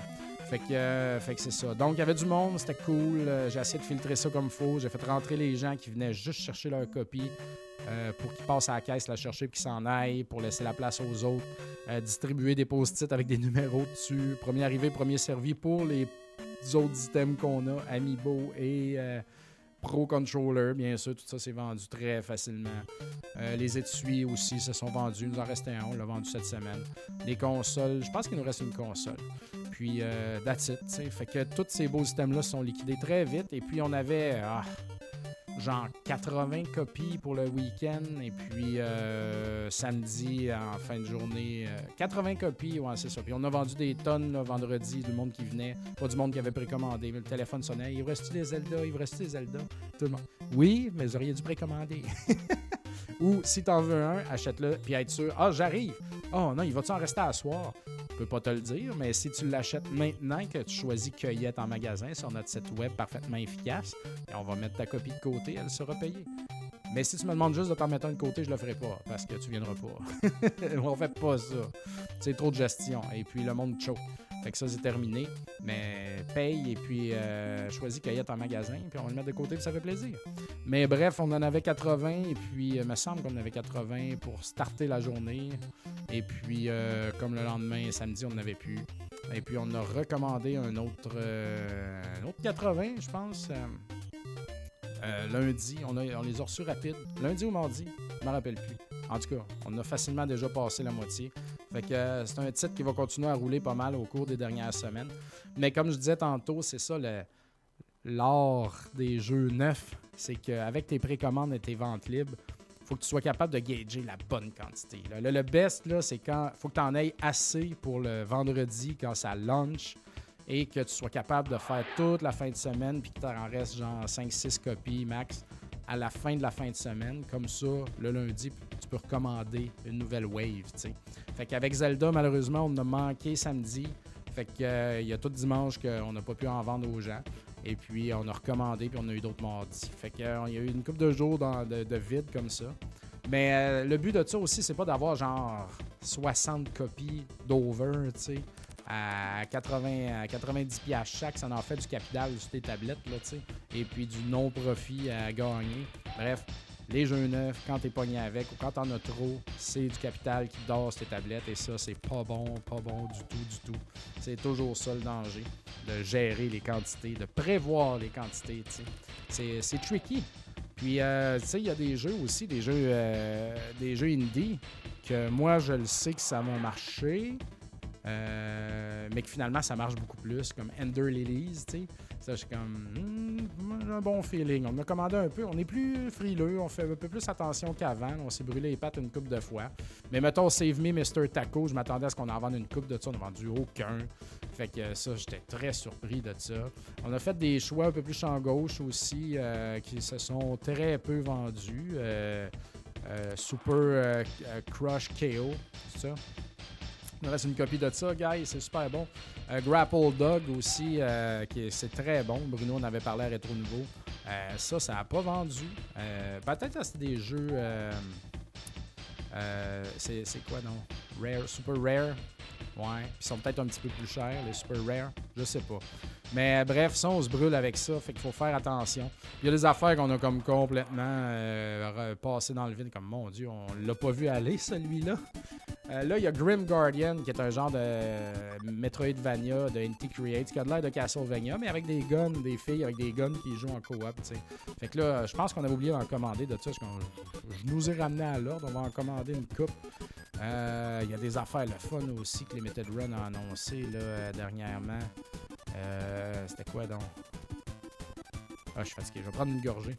Fait que, euh, fait que c'est ça. Donc, il y avait du monde, c'était cool. Euh, j'ai essayé de filtrer ça comme faut. J'ai fait rentrer les gens qui venaient juste chercher leur copie pour qu'ils passent à la caisse la chercher puis qu'ils s'en aillent pour laisser la place aux autres. Distribuer des post-it avec des numéros dessus. Premier arrivé, premier servi pour les autres items qu'on a, Amiibo et Pro Controller, bien sûr, tout ça s'est vendu très facilement. Euh, les étuis aussi se sont vendus. Il nous en restait un, on l'a vendu cette semaine. Les consoles, je pense qu'il nous reste une console. Puis, euh, that's it. Fait que tous ces beaux systèmes-là sont liquidés très vite. Et puis, on avait. Ah, genre 80 copies pour le week-end et puis euh, samedi en fin de journée 80 euh, copies ouais c'est ça. Puis on a vendu des tonnes vendredi du monde qui venait. Pas du monde qui avait précommandé mais le téléphone sonnait. Il reste des Zelda? Il reste des Zelda? Tout le monde. Oui mais vous auriez dû précommander. <laughs> Ou si t'en veux un achète-le puis être sûr. Ah j'arrive. Oh non il va-tu en rester à je peux pas te le dire, mais si tu l'achètes maintenant que tu choisis Cueillette en magasin sur notre site web parfaitement efficace, on va mettre ta copie de côté, elle sera payée. Mais si tu me demandes juste de t'en mettre un de côté, je le ferai pas parce que tu viendras pas. <laughs> on fait pas ça. C'est trop de gestion et puis le monde choke. Fait que ça, c'est terminé. Mais paye et puis euh, choisis cueillette en magasin, puis on va le mettre de côté, puis ça fait plaisir. Mais bref, on en avait 80, et puis il me semble qu'on en avait 80 pour starter la journée. Et puis, euh, comme le lendemain, samedi, on n'en avait plus. Et puis, on a recommandé un autre, euh, un autre 80, je pense. lundi, on, on les a reçus rapides. Lundi ou mardi, je ne me rappelle plus. En tout cas, on a facilement déjà passé la moitié. Fait que euh, c'est un titre qui va continuer à rouler pas mal au cours des dernières semaines. Mais comme je disais tantôt, c'est ça l'art des jeux neufs. C'est qu'avec tes précommandes et tes ventes libres, faut que tu sois capable de gager la bonne quantité. Le, best, c'est quand faut que tu en aies assez pour le vendredi quand ça launch et que tu sois capable de faire toute la fin de semaine puis que tu en restes genre 5-6 copies max à la fin de la fin de semaine. Comme ça, le lundi, tu peux recommander une nouvelle wave. tu sais. Fait qu'avec Zelda, malheureusement, on a manqué samedi. Fait qu'il y a tout dimanche qu'on n'a pas pu en vendre aux gens. Et puis, on a recommandé, puis on a eu d'autres mardis. Fait qu'il y a eu une couple de jours de, de vide comme ça. Mais euh, le but de ça aussi, c'est pas d'avoir genre 60 copies d'over, tu à 80, à 90 piastres chaque. Ça en fait du capital sur tes tablettes, là, tu sais. Et puis du non-profit à gagner. Bref, les jeux neufs, quand t'es pogné avec ou quand t'en as trop, c'est du capital qui dort sur tes tablettes. Et ça, c'est pas bon, pas bon du tout, du tout. C'est toujours ça le danger, de gérer les quantités, de prévoir les quantités, tu sais. C'est- tricky. Puis, euh, tu sais, il y a des jeux aussi, des jeux, euh, des jeux indie, que moi, je le sais que ça va marcher, euh, mais que finalement, ça marche beaucoup plus, comme Ender Lilies, tu sais. Ça, comme, hmm, j'ai un bon feeling. On a commandé un peu, on est plus frileux, on fait un peu plus attention qu'avant. On s'est brûlé les pattes une coupe de fois. Mais mettons, Save Me, Mr. Taco, je m'attendais à ce qu'on en vende une coupe de ça, on n'a vendu aucun. Fait que ça, j'étais très surpris de ça. On a fait des choix un peu plus champ gauche aussi euh, qui se sont très peu vendus. Euh, Super Crush KO, c'est ça? Il me reste une copie de ça, guys, c'est super bon. Euh, Grapple Dog aussi, euh, c'est très bon. Bruno en avait parlé à Rétro Nouveau. Euh, ça, ça n'a pas vendu. Peut-être que c'est des jeux. c'est quoi, non? Rare, Super Rare. Ouais. Ils sont peut-être un petit peu plus chers, les Super Rare. Je sais pas. Mais euh, bref, ça, on se brûle avec ça. Fait qu'il faut faire attention. Il y a des affaires qu'on a comme complètement euh, passé dans le vide. Comme mon Dieu, on l'a pas vu aller, celui-là. Euh, là, il y a Grim Guardian, qui est un genre de euh, Metroidvania de NT Creates, qui a de l'air de Castlevania, mais avec des guns, des filles avec des guns qui jouent en coop. Fait que là, je pense qu'on avait oublié d'en commander de ça. Je nous ai ramené à l'ordre. On va en commander une coupe. Euh, Il y a des affaires le fun aussi que Limited Run a annoncé là, euh, dernièrement. Euh, C'était quoi donc? Ah, je suis fatigué. Je vais prendre une gorgée.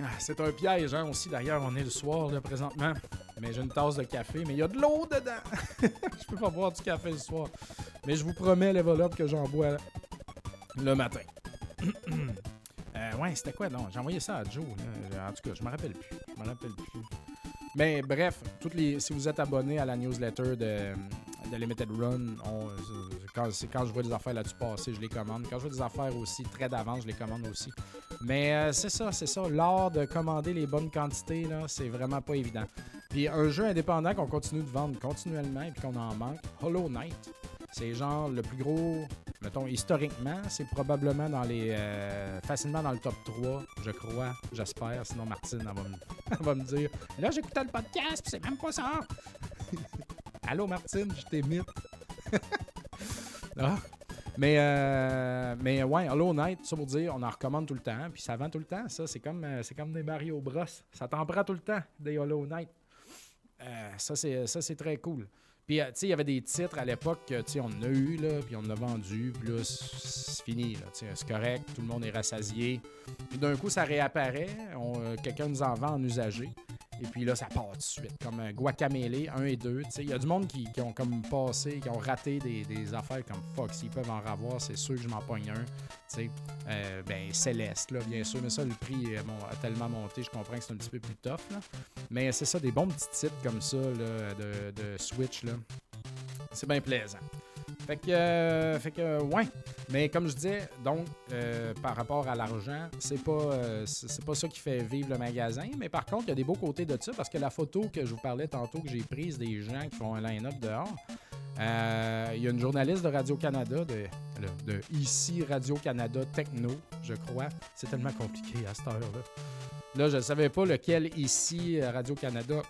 Ah, c'est un piège, hein, aussi. D'ailleurs, on est le soir, présentement. Mais j'ai une tasse de café, mais il y a de l'eau dedans. <laughs> je peux pas boire du café le soir. Mais je vous promets, level up, que j'en bois le matin. <clears throat> Euh, ouais, c'était quoi, non? J'ai envoyé ça à Joe. En tout cas, je me rappelle plus. Je me rappelle plus. Mais bref, toutes les, si vous êtes abonné à la newsletter de, de Limited Run, quand, quand je vois des affaires là-dessus passer, je les commande. Quand je vois des affaires aussi très d'avance, je les commande aussi. Mais euh, c'est ça, c'est ça. L'art de commander les bonnes quantités, là, c'est vraiment pas évident. Puis un jeu indépendant qu'on continue de vendre continuellement et qu'on en manque, Hollow Knight. C'est genre le plus gros, mettons, historiquement, c'est probablement dans les. euh, facilement dans le top 3, je crois, j'espère. Sinon, Martine, va me, <laughs> va me dire Là, j'écoutais le podcast, c'est même pas ça. <laughs> Allô, Martine, je t'imite. <laughs> ah. Mais, euh, mais ouais, Hollow Knight, ça pour dire, on en recommande tout le temps, puis ça vend tout le temps, ça. C'est comme, euh, c'est comme des Mario Bros. Ça t'en prend tout le temps, des Hollow Knight. Ça, c'est très cool. Puis, euh, tu sais, il y avait des titres à l'époque que, tu sais, on en a eu, là, puis on a vendu, puis là, c'est fini, là, tu sais, c'est correct, tout le monde est rassasié. Puis d'un coup, ça réapparaît, euh, quelqu'un nous en vend en usagé, et puis là, ça part tout de suite, comme un Guacamele 1 et 2, tu sais. Il y a du monde qui, qui ont comme passé, qui ont raté des, des affaires comme fuck, s'ils peuvent en ravoir, c'est sûr que je m'en pogne un. Euh, ben, Céleste, là, bien sûr, mais ça, le prix euh, bon, a tellement monté, je comprends que c'est un petit peu plus tough, là. Mais c'est ça, des bons petits titres comme ça là, de, de Switch, là. C'est bien plaisant. Fait que, euh, fait que, ouais. Mais comme je disais, donc, euh, par rapport à l'argent, c'est pas, euh, pas ça qui fait vivre le magasin. Mais par contre, il y a des beaux côtés de ça parce que la photo que je vous parlais tantôt, que j'ai prise des gens qui font un line-up dehors, euh, il y a une journaliste de Radio-Canada, de, de ici Radio-Canada Techno, je crois. C'est tellement compliqué à cette heure-là. Là, je ne savais pas lequel ici, euh, Radio-Canada,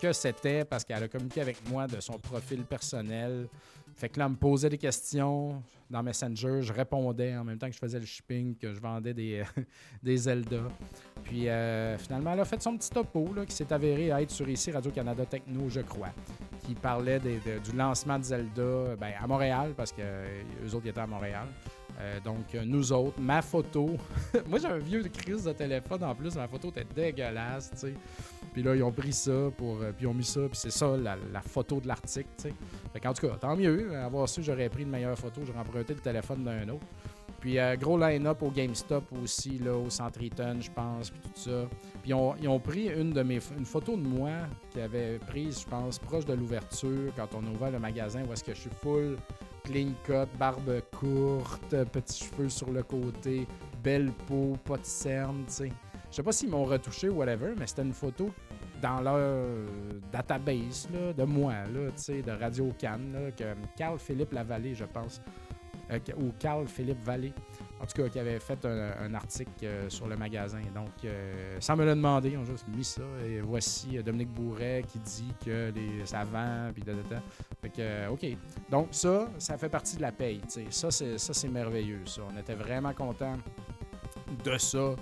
que c'était parce qu'elle a communiqué avec moi de son profil personnel. Fait que là, elle me posait des questions dans Messenger, je répondais en même temps que je faisais le shipping, que je vendais des, <laughs> des Zelda. Puis euh, finalement, elle a fait son petit topo là, qui s'est avéré être sur ici Radio-Canada Techno, je crois, qui parlait du lancement de Zelda ben, à Montréal, parce que eux autres étaient à Montréal. Euh, donc, euh, nous autres, ma photo. <laughs> Moi, j'ai un vieux crise de téléphone en plus. Ma photo était dégueulasse, tu sais. Puis là, ils ont pris ça, pour, euh, puis ils ont mis ça, puis c'est ça, la, photo de l'article, tu sais. Qu'en tout cas, tant mieux. Avoir su, j'aurais pris une meilleure photo. J'aurais emprunté le téléphone d'un autre. Puis gros line-up au GameStop aussi, là, au Centre je pense, puis tout ça. Puis ils ont, pris une de mes une photo de moi qui avait prise, je pense, proche de l'ouverture quand on a ouvert le magasin où est-ce que je suis full clean cut, barbe courte, petits cheveux sur le côté, belle peau, pas de cernes, tu sais. Je sais pas s'ils m'ont retouché ou whatever, mais c'était une photo dans leur euh, database là, de moi, là, de Radio Cannes, que Carl Philippe Lavallée, je pense, euh, ou Carl Philippe Vallée, en tout cas, qui avait fait un, article euh, sur le magasin. Donc, euh, sans me le demander, ils ont juste mis ça. Et voici euh, Dominique Bourret qui dit que les savants, puis de. Fait que, OK. Donc, ça, ça fait partie de la paye. tu sais. Ça, c'est ça, merveilleux, ça. On était vraiment contents de ça.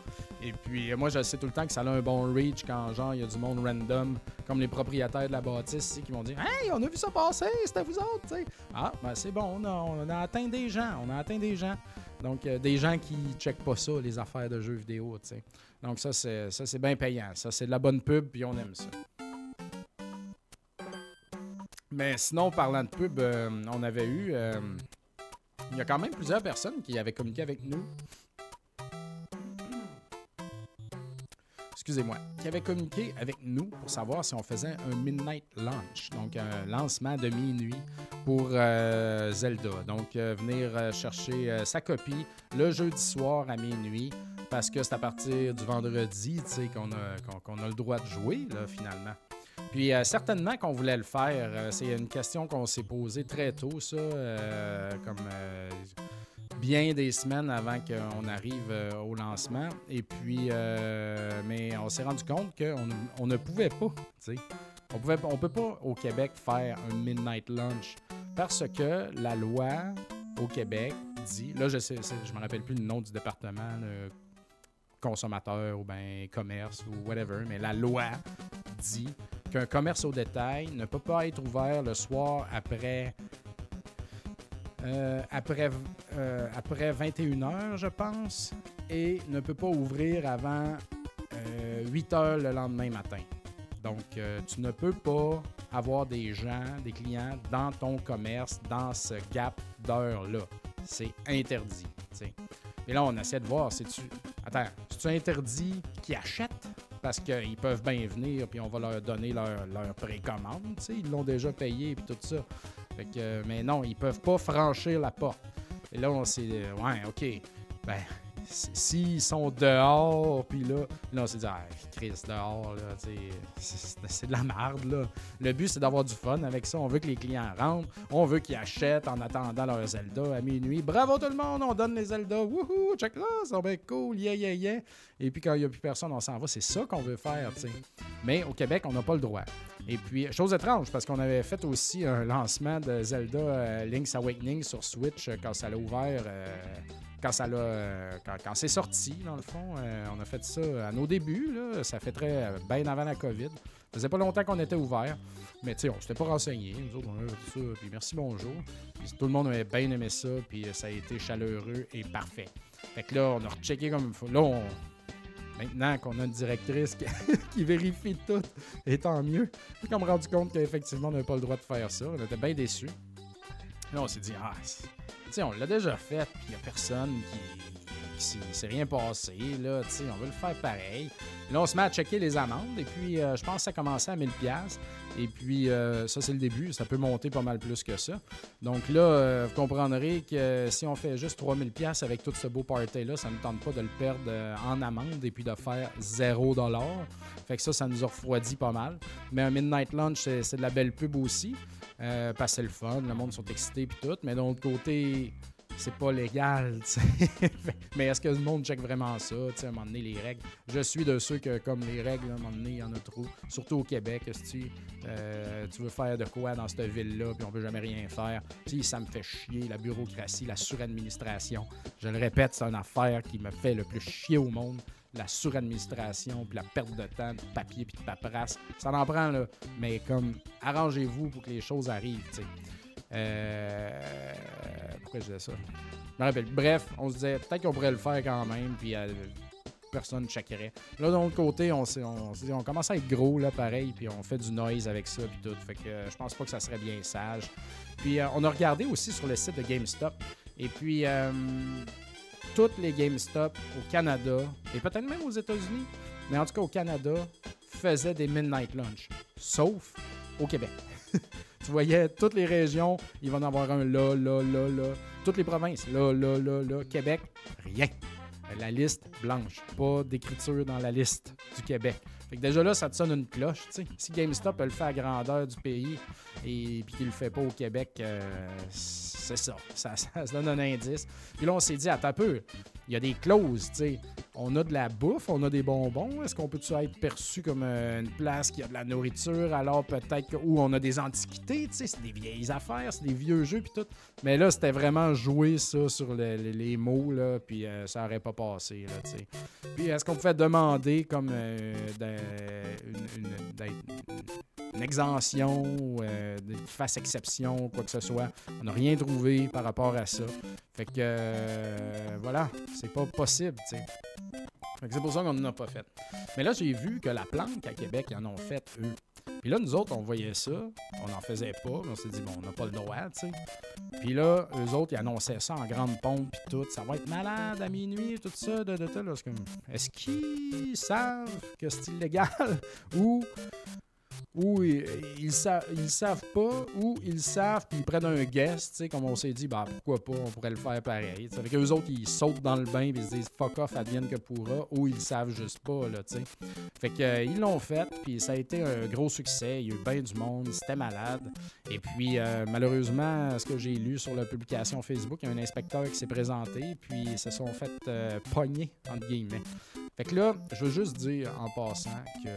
Et puis, moi, je sais tout le temps que ça a un bon reach quand, genre, il y a du monde random, comme les propriétaires de la bâtisse, qui vont dire Hey, on a vu ça passer, c'était vous autres. Ah, ben c'est bon, on a atteint des gens, on a atteint des gens. Donc, euh, des gens qui checkent pas ça, les affaires de jeux vidéo, tu sais. Donc, ça, c'est ça, c'est bien payant. Ça, c'est de la bonne pub, puis on aime ça. Mais sinon, parlant de pub, euh, on avait eu. euh, il y a quand même plusieurs personnes qui avaient communiqué avec nous. Excusez-moi. Qui avaient communiqué avec nous pour savoir si on faisait un midnight launch, donc un lancement de minuit pour euh, Zelda. Donc, euh, venir euh, chercher euh, sa copie le jeudi soir à minuit parce que c'est à partir du vendredi qu'on a, qu'on- a le droit de jouer, finalement. Puis euh, certainement qu'on voulait le faire. Euh, c'est une question qu'on s'est posée très tôt, ça, euh, comme euh, bien des semaines avant qu'on arrive euh, au lancement. Et puis, euh, mais on s'est rendu compte qu'on on ne pouvait pas, tu sais. On pouvait, on peut pas au Québec faire un midnight lunch parce que la loi au Québec dit, là je sais, je me rappelle plus le nom du département, le consommateur ou ben commerce ou whatever, mais la loi dit qu'un commerce au détail ne peut pas être ouvert le soir après euh, après, euh, après 21h, je pense, et ne peut pas ouvrir avant 8 h le lendemain matin. Donc, euh, tu ne peux pas avoir des gens, des clients dans ton commerce dans ce gap d'heure-là. C'est interdit. Et là, on essaie de voir, c'est-tu. Attends, c'est-tu interdit qu'ils achètent? Parce qu'ils peuvent bien venir, puis on va leur donner leur, leur précommande. Ils l'ont déjà payé, puis tout ça. Mais non, ils peuvent pas franchir la porte. Et là, on s'est dit, ouais, OK. Ben, s'ils sont dehors, puis là, là, on s'est dit, ah, Chris, dehors, là, c'est de la merde, là. Le but, c'est d'avoir du fun avec ça. On veut que les clients rentrent. On veut qu'ils achètent en attendant leur Zelda à minuit. Bravo tout le monde, on donne les Zelda. Wouhou, check là, ça va être cool, yeah, yeah, yeah. Et puis quand il n'y a plus personne, on s'en va. C'est ça qu'on veut faire, tu sais. Mais au Québec, on n'a pas le droit. Et puis, chose étrange, parce qu'on avait fait aussi un lancement de Zelda euh, Link's Awakening sur Switch euh, quand ça l'a ouvert, euh, quand ça euh, quand, c'est sorti, dans le fond. Euh, on a fait ça à nos débuts, là. ça fait très euh, bien avant la COVID. Ça faisait pas longtemps qu'on était ouvert, mais tu on s'était pas renseigné. Nous autres, on a fait ça, puis merci, bonjour. Puis tout le monde avait bien aimé ça, puis ça a été chaleureux et parfait. Fait que là, on a rechecké comme il faut. Là, on- Maintenant qu'on a une directrice qui, <laughs> vérifie tout, et tant mieux. J'ai comme rendu compte qu'effectivement, on n'avait pas le droit de faire ça. On était bien déçus. Là, on s'est dit, ah, on l'a déjà fait, puis il n'y a personne qui, qui s'est- rien passé. Là, tu on veut le faire pareil. Là, on se met à checker les amendes, et puis euh, je pense que ça commençait à 1000$. Et puis, euh, ça, c'est le début. Ça peut monter pas mal plus que ça. Donc là, euh, vous comprendrez que si on fait juste 3000$ avec tout ce beau party-là, ça ne tente pas de le perdre en amende et puis de faire 0$. Fait que ça, ça nous a refroidi pas mal. Mais un Midnight Lunch, c'est de la belle pub aussi. Euh, le fun, le monde sont excités puis tout. Mais d'un autre côté, c'est pas légal. <laughs> Mais est-ce que le monde check vraiment ça, à un moment donné, les règles? Je suis de ceux que, comme les règles, à un moment donné, il y en a trop. Surtout au Québec, si euh, tu veux faire de quoi dans cette ville-là, puis on veut jamais rien faire. Tu sais, ça me fait chier, la bureaucratie, la suradministration. Je le répète, c'est une affaire qui me fait le plus chier au monde. La suradministration, puis la perte de temps, de papier, puis de paperasse. Ça en prend, là. Mais comme, arrangez-vous pour que les choses arrivent, tu sais. Euh, pourquoi je disais ça? Je me rappelle. Bref, on se disait peut-être qu'on pourrait le faire quand même, puis euh, personne ne checkerait. Là, de l'autre côté, on, on, on commence à être gros, là, pareil, puis on fait du noise avec ça, puis tout. Fait que euh, je pense pas que ça serait bien sage. Puis on a regardé aussi sur le site de GameStop, et puis euh, toutes les GameStop au Canada, et peut-être même aux États-Unis, mais en tout cas au Canada, faisaient des Midnight Lunch, sauf au Québec. <laughs> tu voyais toutes les régions, il va en avoir un là, là, là, là. Toutes les provinces, là, là, là, là. Québec, rien. La liste blanche, pas d'écriture dans la liste du Québec. Fait que déjà là, ça te sonne une cloche, tu sais. Si GameStop le fait à grandeur du pays et puis qu'il le fait pas au Québec, euh, c'est ça. Ça, <laughs> ça se donne un indice. Puis là, on s'est dit, attends un peu, il y a des clauses, tu sais. On a de la bouffe, on a des bonbons. Est-ce qu'on peut-tu être perçu comme euh, une place qui a de la nourriture? Alors peut-être. Ou on a des antiquités, tu sais, c'est des vieilles affaires, c'est des vieux jeux, puis tout. Mais là, c'était vraiment jouer ça sur le- le- les mots, là, puis euh, ça aurait pas passé, là, tu sais. Puis est-ce qu'on pouvait demander comme une, une- d'être- une exemption, euh, de- qu'il fasse exception, quoi que ce soit? On n'a rien trouvé par rapport à ça. Fait que euh, voilà, c'est pas possible, tu sais. C'est pour ça qu'on n'en a pas fait. Mais là, j'ai vu que la planque à Québec, ils en ont fait, eux. Puis là, nous autres, on voyait ça, on n'en faisait pas, mais on s'est dit, bon, on n'a pas le droit, tu sais. Puis là, eux autres, ils annonçaient ça en grande pompe, puis tout. Ça va être malade à minuit, tout ça, de, de, de, comme, Est-ce qu'ils savent que c'est illégal? <laughs> Ou ou ils, ils, sa- ils savent pas, ou ils savent, puis ils prennent un guest, comme on s'est dit, bah pourquoi pas, on pourrait le faire pareil. tu sais. Avec eux autres, ils sautent dans le bain, puis ils se disent fuck off, advienne que pourra, ou ils savent juste pas, là, tu. Fait que euh, l'ont fait, puis ça a été un gros succès, il y a eu bien du monde, c'était malade. Et puis, euh, malheureusement, ce que j'ai lu sur la publication Facebook, il y a un inspecteur qui s'est présenté, puis ils se sont fait euh, pogner, entre guillemets. Fait que là, je veux juste dire en passant que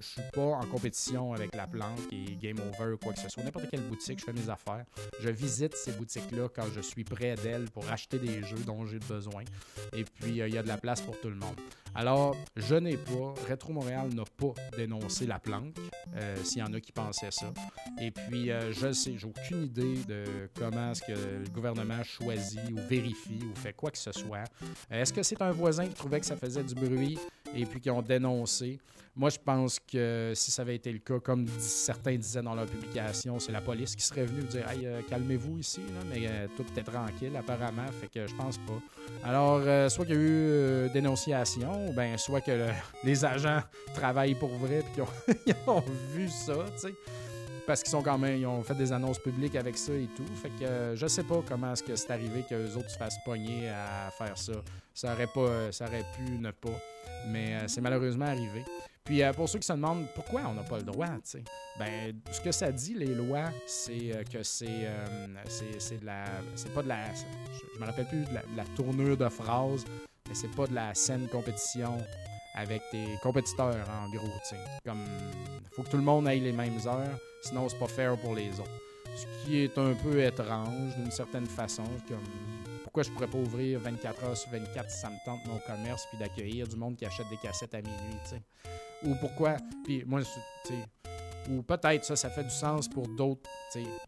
je suis pas en compétition avec la planque et Game Over ou quoi que ce soit. N'importe quelle boutique, je fais mes affaires. Je visite ces boutiques-là quand je suis près d'elles pour acheter des jeux dont j'ai besoin. Et puis, euh, il y a de la place pour tout le monde. Alors, je n'ai pas, Retro Montréal n'a pas dénoncé la planque, euh, s'il y en a qui pensaient ça. Et puis, euh, je sais, j'ai aucune idée de comment est-ce que le gouvernement choisit ou vérifie ou fait quoi que ce soit. Euh, Est-ce que c'est un voisin qui trouvait que ça faisait du bruit et puis qui ont dénoncé? Moi, je pense que si ça avait été le cas, comme certains disaient dans leur publication, c'est la police qui serait venue dire Hey, calmez-vous ici, mais tout était tranquille, apparemment. Fait que je pense pas. Alors, soit qu'il y a eu dénonciation, ou ben, soit que le- <laughs> les agents travaillent pour vrai puis qu'ils <laughs> ont, vu ça, tu sais. Parce qu'ils sont quand même, ils ont fait des annonces publiques avec ça et tout. Fait que euh, je sais pas comment est-ce que c'est arrivé qu'eux autres se fassent pogner à faire ça. Ça aurait pas, euh, ça aurait pu ne pas. Mais euh, c'est malheureusement arrivé. Puis pour ceux qui se demandent pourquoi on n'a pas le droit, tu sais, ben ce que ça dit les lois, c'est que c'est euh, c'est de la c'est pas de la je, je me rappelle plus de la tournure de phrase, mais c'est pas de la saine compétition avec tes compétiteurs en gros, tu sais. Comme faut que tout le monde aille les mêmes heures, sinon c'est pas fair pour les autres. Ce qui est un peu étrange d'une certaine façon, comme pourquoi je pourrais pas ouvrir 24 heures sur 24 si ça me tente mon commerce puis d'accueillir du monde qui achète des cassettes à minuit, tu sais? Ou pourquoi, puis moi, tu sais, ou peut-être ça, ça fait du sens pour d'autres,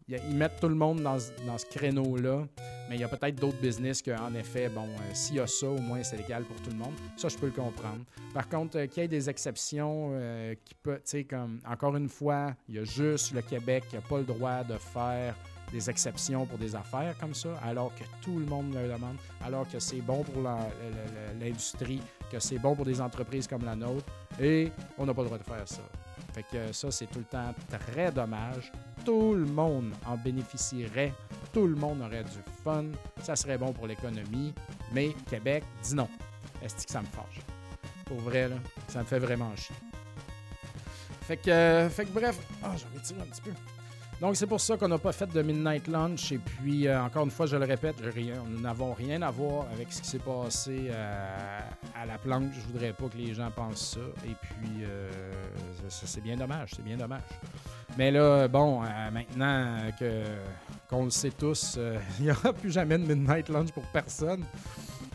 Ils mettent tout le monde dans, dans ce créneau-là, mais il y a peut-être d'autres business qu'en effet, bon, euh, s'il y a ça, au moins c'est légal pour tout le monde. Ça, je peux le comprendre. Par contre, euh, qu'il y ait des exceptions euh, qui comme, encore une fois, il y a juste le Québec qui n'a pas le droit de faire des exceptions pour des affaires comme ça, alors que tout le monde le demande, alors que c'est bon pour l'industrie, que c'est bon pour des entreprises comme la nôtre, et on n'a pas le droit de faire ça. Fait que ça, c'est tout le temps très dommage. Tout le monde en bénéficierait, tout le monde aurait du fun, ça serait bon pour l'économie, mais Québec dit non. Est-ce que ça me fâche? Pour vrai, là, ça me fait vraiment chier. Fait que, euh, fait que bref, ah, j'en ai tiré un petit peu. Donc, c'est pour ça qu'on n'a pas fait de Midnight Lunch. Et puis, euh, encore une fois, je le répète, rien, nous n'avons rien à voir avec ce qui s'est passé euh, à la planque. Je voudrais pas que les gens pensent ça. Et puis, euh, c'est bien dommage, c'est bien dommage. Mais là, bon, euh, maintenant qu'on le sait tous, <laughs> il n'y aura plus jamais de Midnight Lunch pour personne.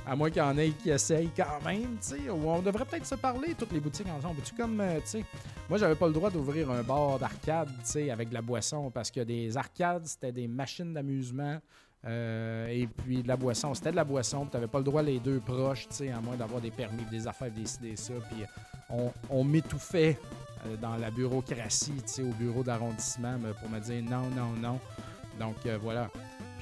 À moins qu'il y en ait qui essayent quand même, tu sais. On devrait peut-être se parler, toutes les boutiques ensemble. Tu comme, tu sais, moi, j'avais pas le droit d'ouvrir un bar d'arcade, tu sais, avec de la boisson, parce que des arcades, c'était des machines d'amusement Euh, et puis de la boisson. C'était de la boisson, tu n'avais pas le droit les deux proches, à moins d'avoir des permis, des affaires, décider ça. Puis on, m'étouffait euh, dans la bureaucratie, au bureau d'arrondissement pour me dire non, non, non. Donc voilà.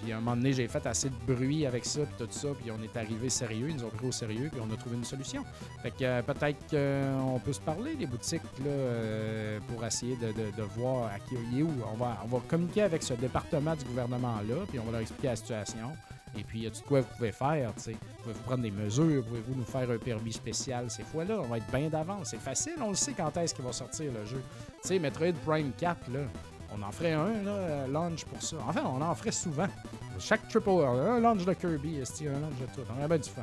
Puis à un moment donné, j'ai fait assez de bruit avec ça, puis tout ça, puis on est arrivé sérieux, ils nous ont pris au sérieux, puis on a trouvé une solution. Fait que euh, peut-être qu'on peut se parler des boutiques là, euh, pour essayer de, voir à qui il est où. On va, on va communiquer avec ce département du gouvernement-là, puis on va leur expliquer la situation. Et puis, il y a tout quoi vous pouvez faire, tu sais? Pouvez-vous prendre des mesures? Pouvez-vous nous faire un permis spécial ces fois-là? On va être bien d'avance. C'est facile, on le sait quand est-ce qu'il va sortir le jeu. Tu sais, Metroid Prime 4, là, on en ferait un, là, pour ça. Enfin, on en ferait souvent. Chaque triple un launch de Kirby, un launch de tout? On aurait bien du fun.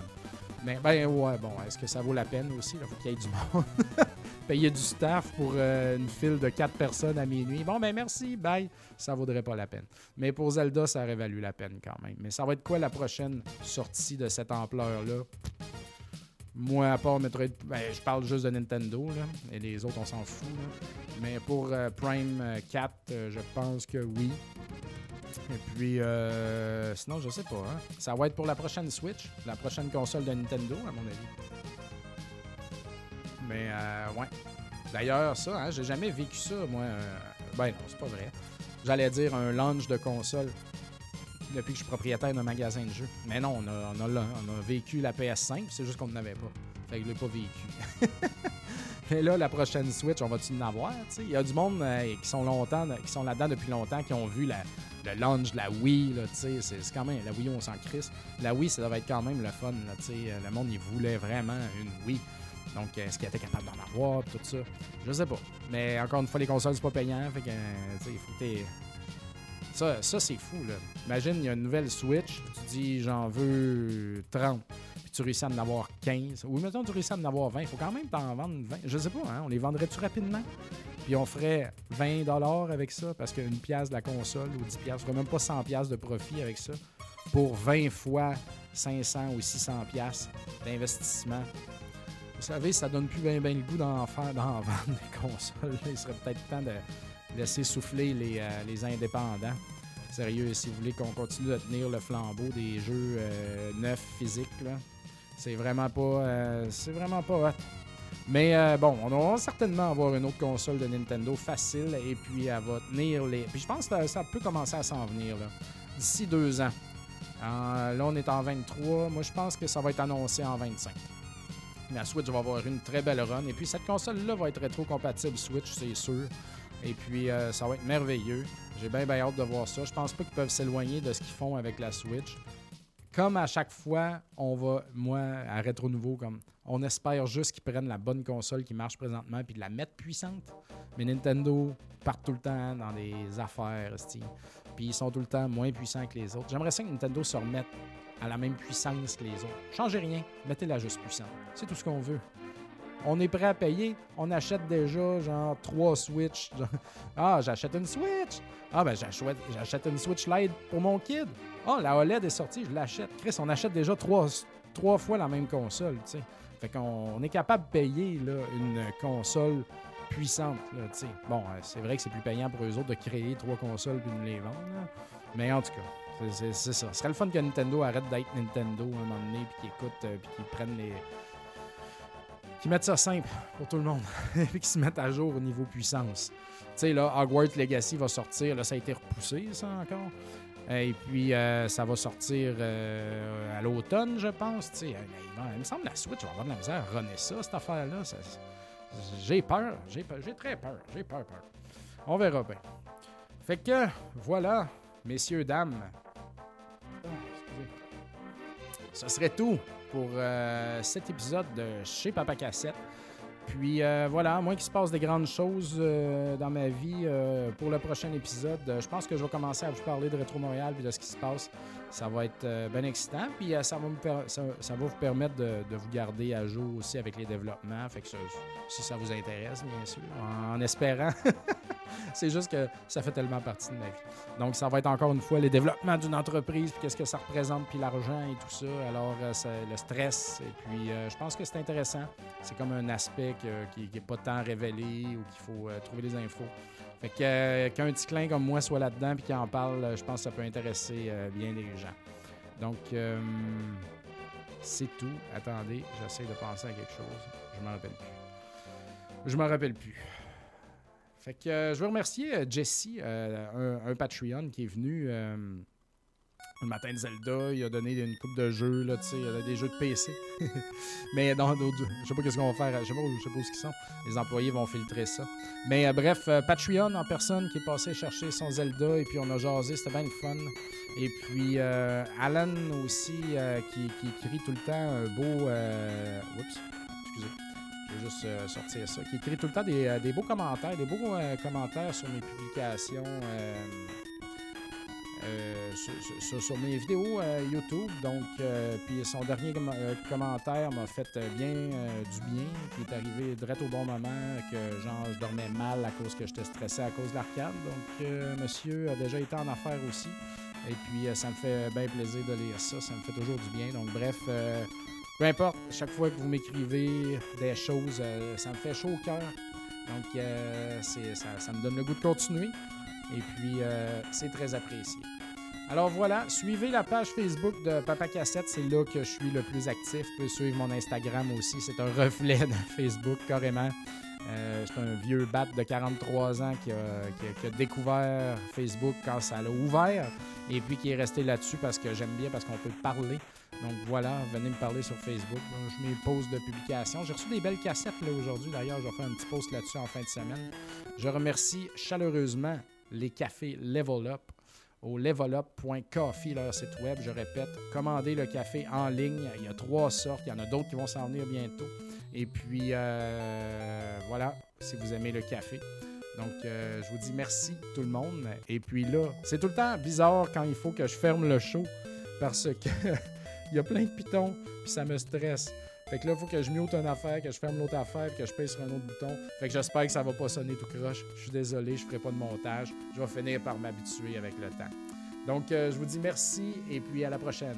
Mais ben ouais, bon, est-ce que ça vaut la peine aussi? Il faut qu'il y ait du monde. <laughs> Payer du staff pour euh, une file de quatre personnes à minuit. Bon, ben merci, bye. Ça vaudrait pas la peine. Mais pour Zelda, ça aurait valu la peine quand même. Mais ça va être quoi la prochaine sortie de cette ampleur-là? Moi, à part Metroid, ben, je parle juste de Nintendo, là, et les autres, on s'en fout. Mais pour euh, Prime 4, euh, je pense que oui. Et puis, euh, sinon, je sais pas. Hein. Ça va être pour la prochaine Switch, la prochaine console de Nintendo, à mon avis. Mais, ouais. D'ailleurs, ça, hein, j'ai jamais vécu ça, moi. ben non, c'est pas vrai. J'allais dire un launch de console depuis que je suis propriétaire d'un magasin de jeux. Mais non, on a, on a, vécu la PS5, c'est juste qu'on n'avait pas. Fait que je l'ai pas vécu. <laughs> Mais là, la prochaine Switch, on va-tu en avoir? Il y a du monde euh, qui sont longtemps, qui sont là-dedans depuis longtemps, qui ont vu la, le launch de la Wii. C'est quand même, la Wii, on s'en crisse. La Wii, ça devait être quand même le fun. Là, le monde, il voulait vraiment une Wii. Donc, est-ce qu'il était capable d'en avoir, tout ça? Je sais pas. Mais encore une fois, les consoles, c'est pas payant. Fait que, il faut que ça, c'est fou, là. Imagine, il y a une nouvelle Switch, tu dis j'en veux 30, puis tu réussis à en avoir 15. Ou mettons, tu réussis à en avoir 20. Il faut quand même t'en vendre 20. Je sais pas, hein, on les vendrait-tu rapidement? Puis on ferait 20 avec ça, parce qu'une pièce de la console ou 10 pièces, on ferait même pas 100 de profit avec ça, pour 20 fois 500 ou 600 d'investissement. Vous savez, ça donne plus bien le goût d'en faire, d'en <laughs> vendre des consoles. Il serait peut-être temps de laisser souffler les, euh, les indépendants. Sérieux, si vous voulez qu'on continue de tenir le flambeau des jeux euh, neufs physiques, c'est vraiment pas euh, c'est vraiment pas. Mais bon, on va certainement avoir une autre console de Nintendo facile et puis elle va tenir les. Puis je pense que ça peut commencer à s'en venir d'ici deux ans. là, on est en 23. Moi, je pense que ça va être annoncé en 25. La Switch va avoir une très belle run. Et puis cette console-là va être rétro-compatible Switch, c'est sûr. Et puis, euh, ça va être merveilleux. J'ai bien, hâte de voir ça. Je pense pas qu'ils peuvent s'éloigner de ce qu'ils font avec la Switch. Comme à chaque fois, on va, moi, à Rétro Nouveau, comme on espère juste qu'ils prennent la bonne console qui marche présentement puis de la mettre puissante. Mais Nintendo part tout le temps dans des affaires, puis ils sont tout le temps moins puissants que les autres. J'aimerais ça que Nintendo se remette à la même puissance que les autres. Changez rien, mettez-la juste puissante. C'est tout ce qu'on veut on est prêt à payer. On achète déjà genre trois Switch. <laughs> ah, j'achète une Switch? Ah, ben j'achète une Switch Lite pour mon kid. Ah, la OLED est sortie, je l'achète. Chris, on achète déjà trois, trois fois la même console, tu sais. Fait qu'on est capable de payer là, une console puissante, là, tu sais. Bon, euh, c'est vrai que c'est plus payant pour eux autres de créer trois consoles puis de les vendre, Mais en tout cas, c'est ça. Ce serait le fun que Nintendo arrête d'être Nintendo à un moment donné puis qu'ils écoutent euh, puis qu'ils prennent les qui mettent ça simple pour tout le monde <laughs> et qui se mettent à jour au niveau puissance. Tu sais, là, Hogwarts Legacy va sortir. Là, ça a été repoussé, ça encore. Et puis, euh, ça va sortir euh, à l'automne, je pense. Tu sais, il, me semble la Switch va avoir de la misère à runner ça, cette affaire-là. j'ai peur. J'ai J'ai très peur. J'ai peur, peur. On verra bien. Fait que, voilà, messieurs, dames. Ce serait tout pour euh, cet épisode de chez Papa Cassette. Puis euh, voilà, moi qui se passe des grandes choses euh, dans ma vie pour le prochain épisode, je pense que je vais commencer à vous parler de Rétro Montréal et de ce qui se passe. Ça va être bien excitant, puis ça, va me ça, vous permettre de, vous garder à jour aussi avec les développements. Fait que si ça vous intéresse, bien sûr, en espérant. <laughs> C'est juste que ça fait tellement partie de ma vie. Donc, ça va être encore une fois les développements d'une entreprise, puis qu'est-ce que ça représente, puis l'argent et tout ça. Alors, euh, le stress. Et puis, euh, je pense que c'est intéressant. C'est comme un aspect qui n'est pas tant révélé ou qu'il faut euh, trouver les infos. Fait que qu'un petit clin comme moi soit là-dedans puis qu'il en parle, je pense que ça peut intéresser bien les gens. Donc, c'est tout. Attendez, j'essaie de penser à quelque chose. Je m'en rappelle plus. Je m'en rappelle plus. Fait que euh, je veux remercier euh, Jesse, euh, un, Patreon qui est venu le matin de Zelda. Il a donné une coupe de jeux, là, il a des jeux de PC. <laughs> Mais non, je sais pas qu'est-ce qu'on va faire. Je sais pas, je sais pas où ils sont. Les employés vont filtrer ça. Mais bref, Patreon en personne qui est passé chercher son Zelda et puis on a jasé, c'était bien le fun. Et puis Alan aussi qui, qui, écrit tout le temps un beau. oups, excusez. Je vais juste euh, sortir ça. Qui écrit tout le temps des, euh, beaux commentaires, des beaux euh, commentaires sur mes publications, sur, mes vidéos YouTube. Donc, puis son dernier commentaire m'a fait bien du bien, qui est arrivé direct au bon moment, que genre je dormais mal à cause que j'étais stressé à cause de l'arcade. Donc, monsieur a déjà été en affaires aussi. Et puis, ça me fait bien plaisir de lire ça. Ça me fait toujours du bien. Donc, bref, peu importe, chaque fois que vous m'écrivez des choses, euh, ça me fait chaud au cœur. Donc, euh, ça, me donne le goût de continuer. Et puis, euh, c'est très apprécié. Alors voilà, suivez la page Facebook de Papa Cassette, c'est là que je suis le plus actif. Vous pouvez suivre mon Instagram aussi, c'est un reflet de Facebook carrément. c'est un vieux bat de 43 ans qui a, découvert Facebook quand ça l'a ouvert et puis qui est resté là-dessus parce que j'aime bien, parce qu'on peut parler. Donc voilà, venez me parler sur Facebook. Je mets pause de publication. J'ai reçu des belles cassettes là aujourd'hui. D'ailleurs, je vais faire un petit post là-dessus en fin de semaine. Je remercie chaleureusement les cafés Level Up au levelup.coffee, leur site web. Je répète, commandez le café en ligne. Il y a trois sortes. Il y en a d'autres qui vont s'en venir bientôt. Et puis, euh, voilà, si vous aimez le café. Donc, euh, je vous dis merci tout le monde. Et puis là, c'est tout le temps bizarre quand il faut que je ferme le show parce que <laughs> il y a plein de pitons, puis ça me stresse. Fait que là, faut que je mute une affaire, que je ferme l'autre affaire, que je pèse sur un autre bouton. Fait que j'espère que ça va pas sonner tout croche. Je suis désolé, je ferai pas de montage. Je vais finir par m'habituer avec le temps. Donc, euh, je vous dis merci et puis à la prochaine.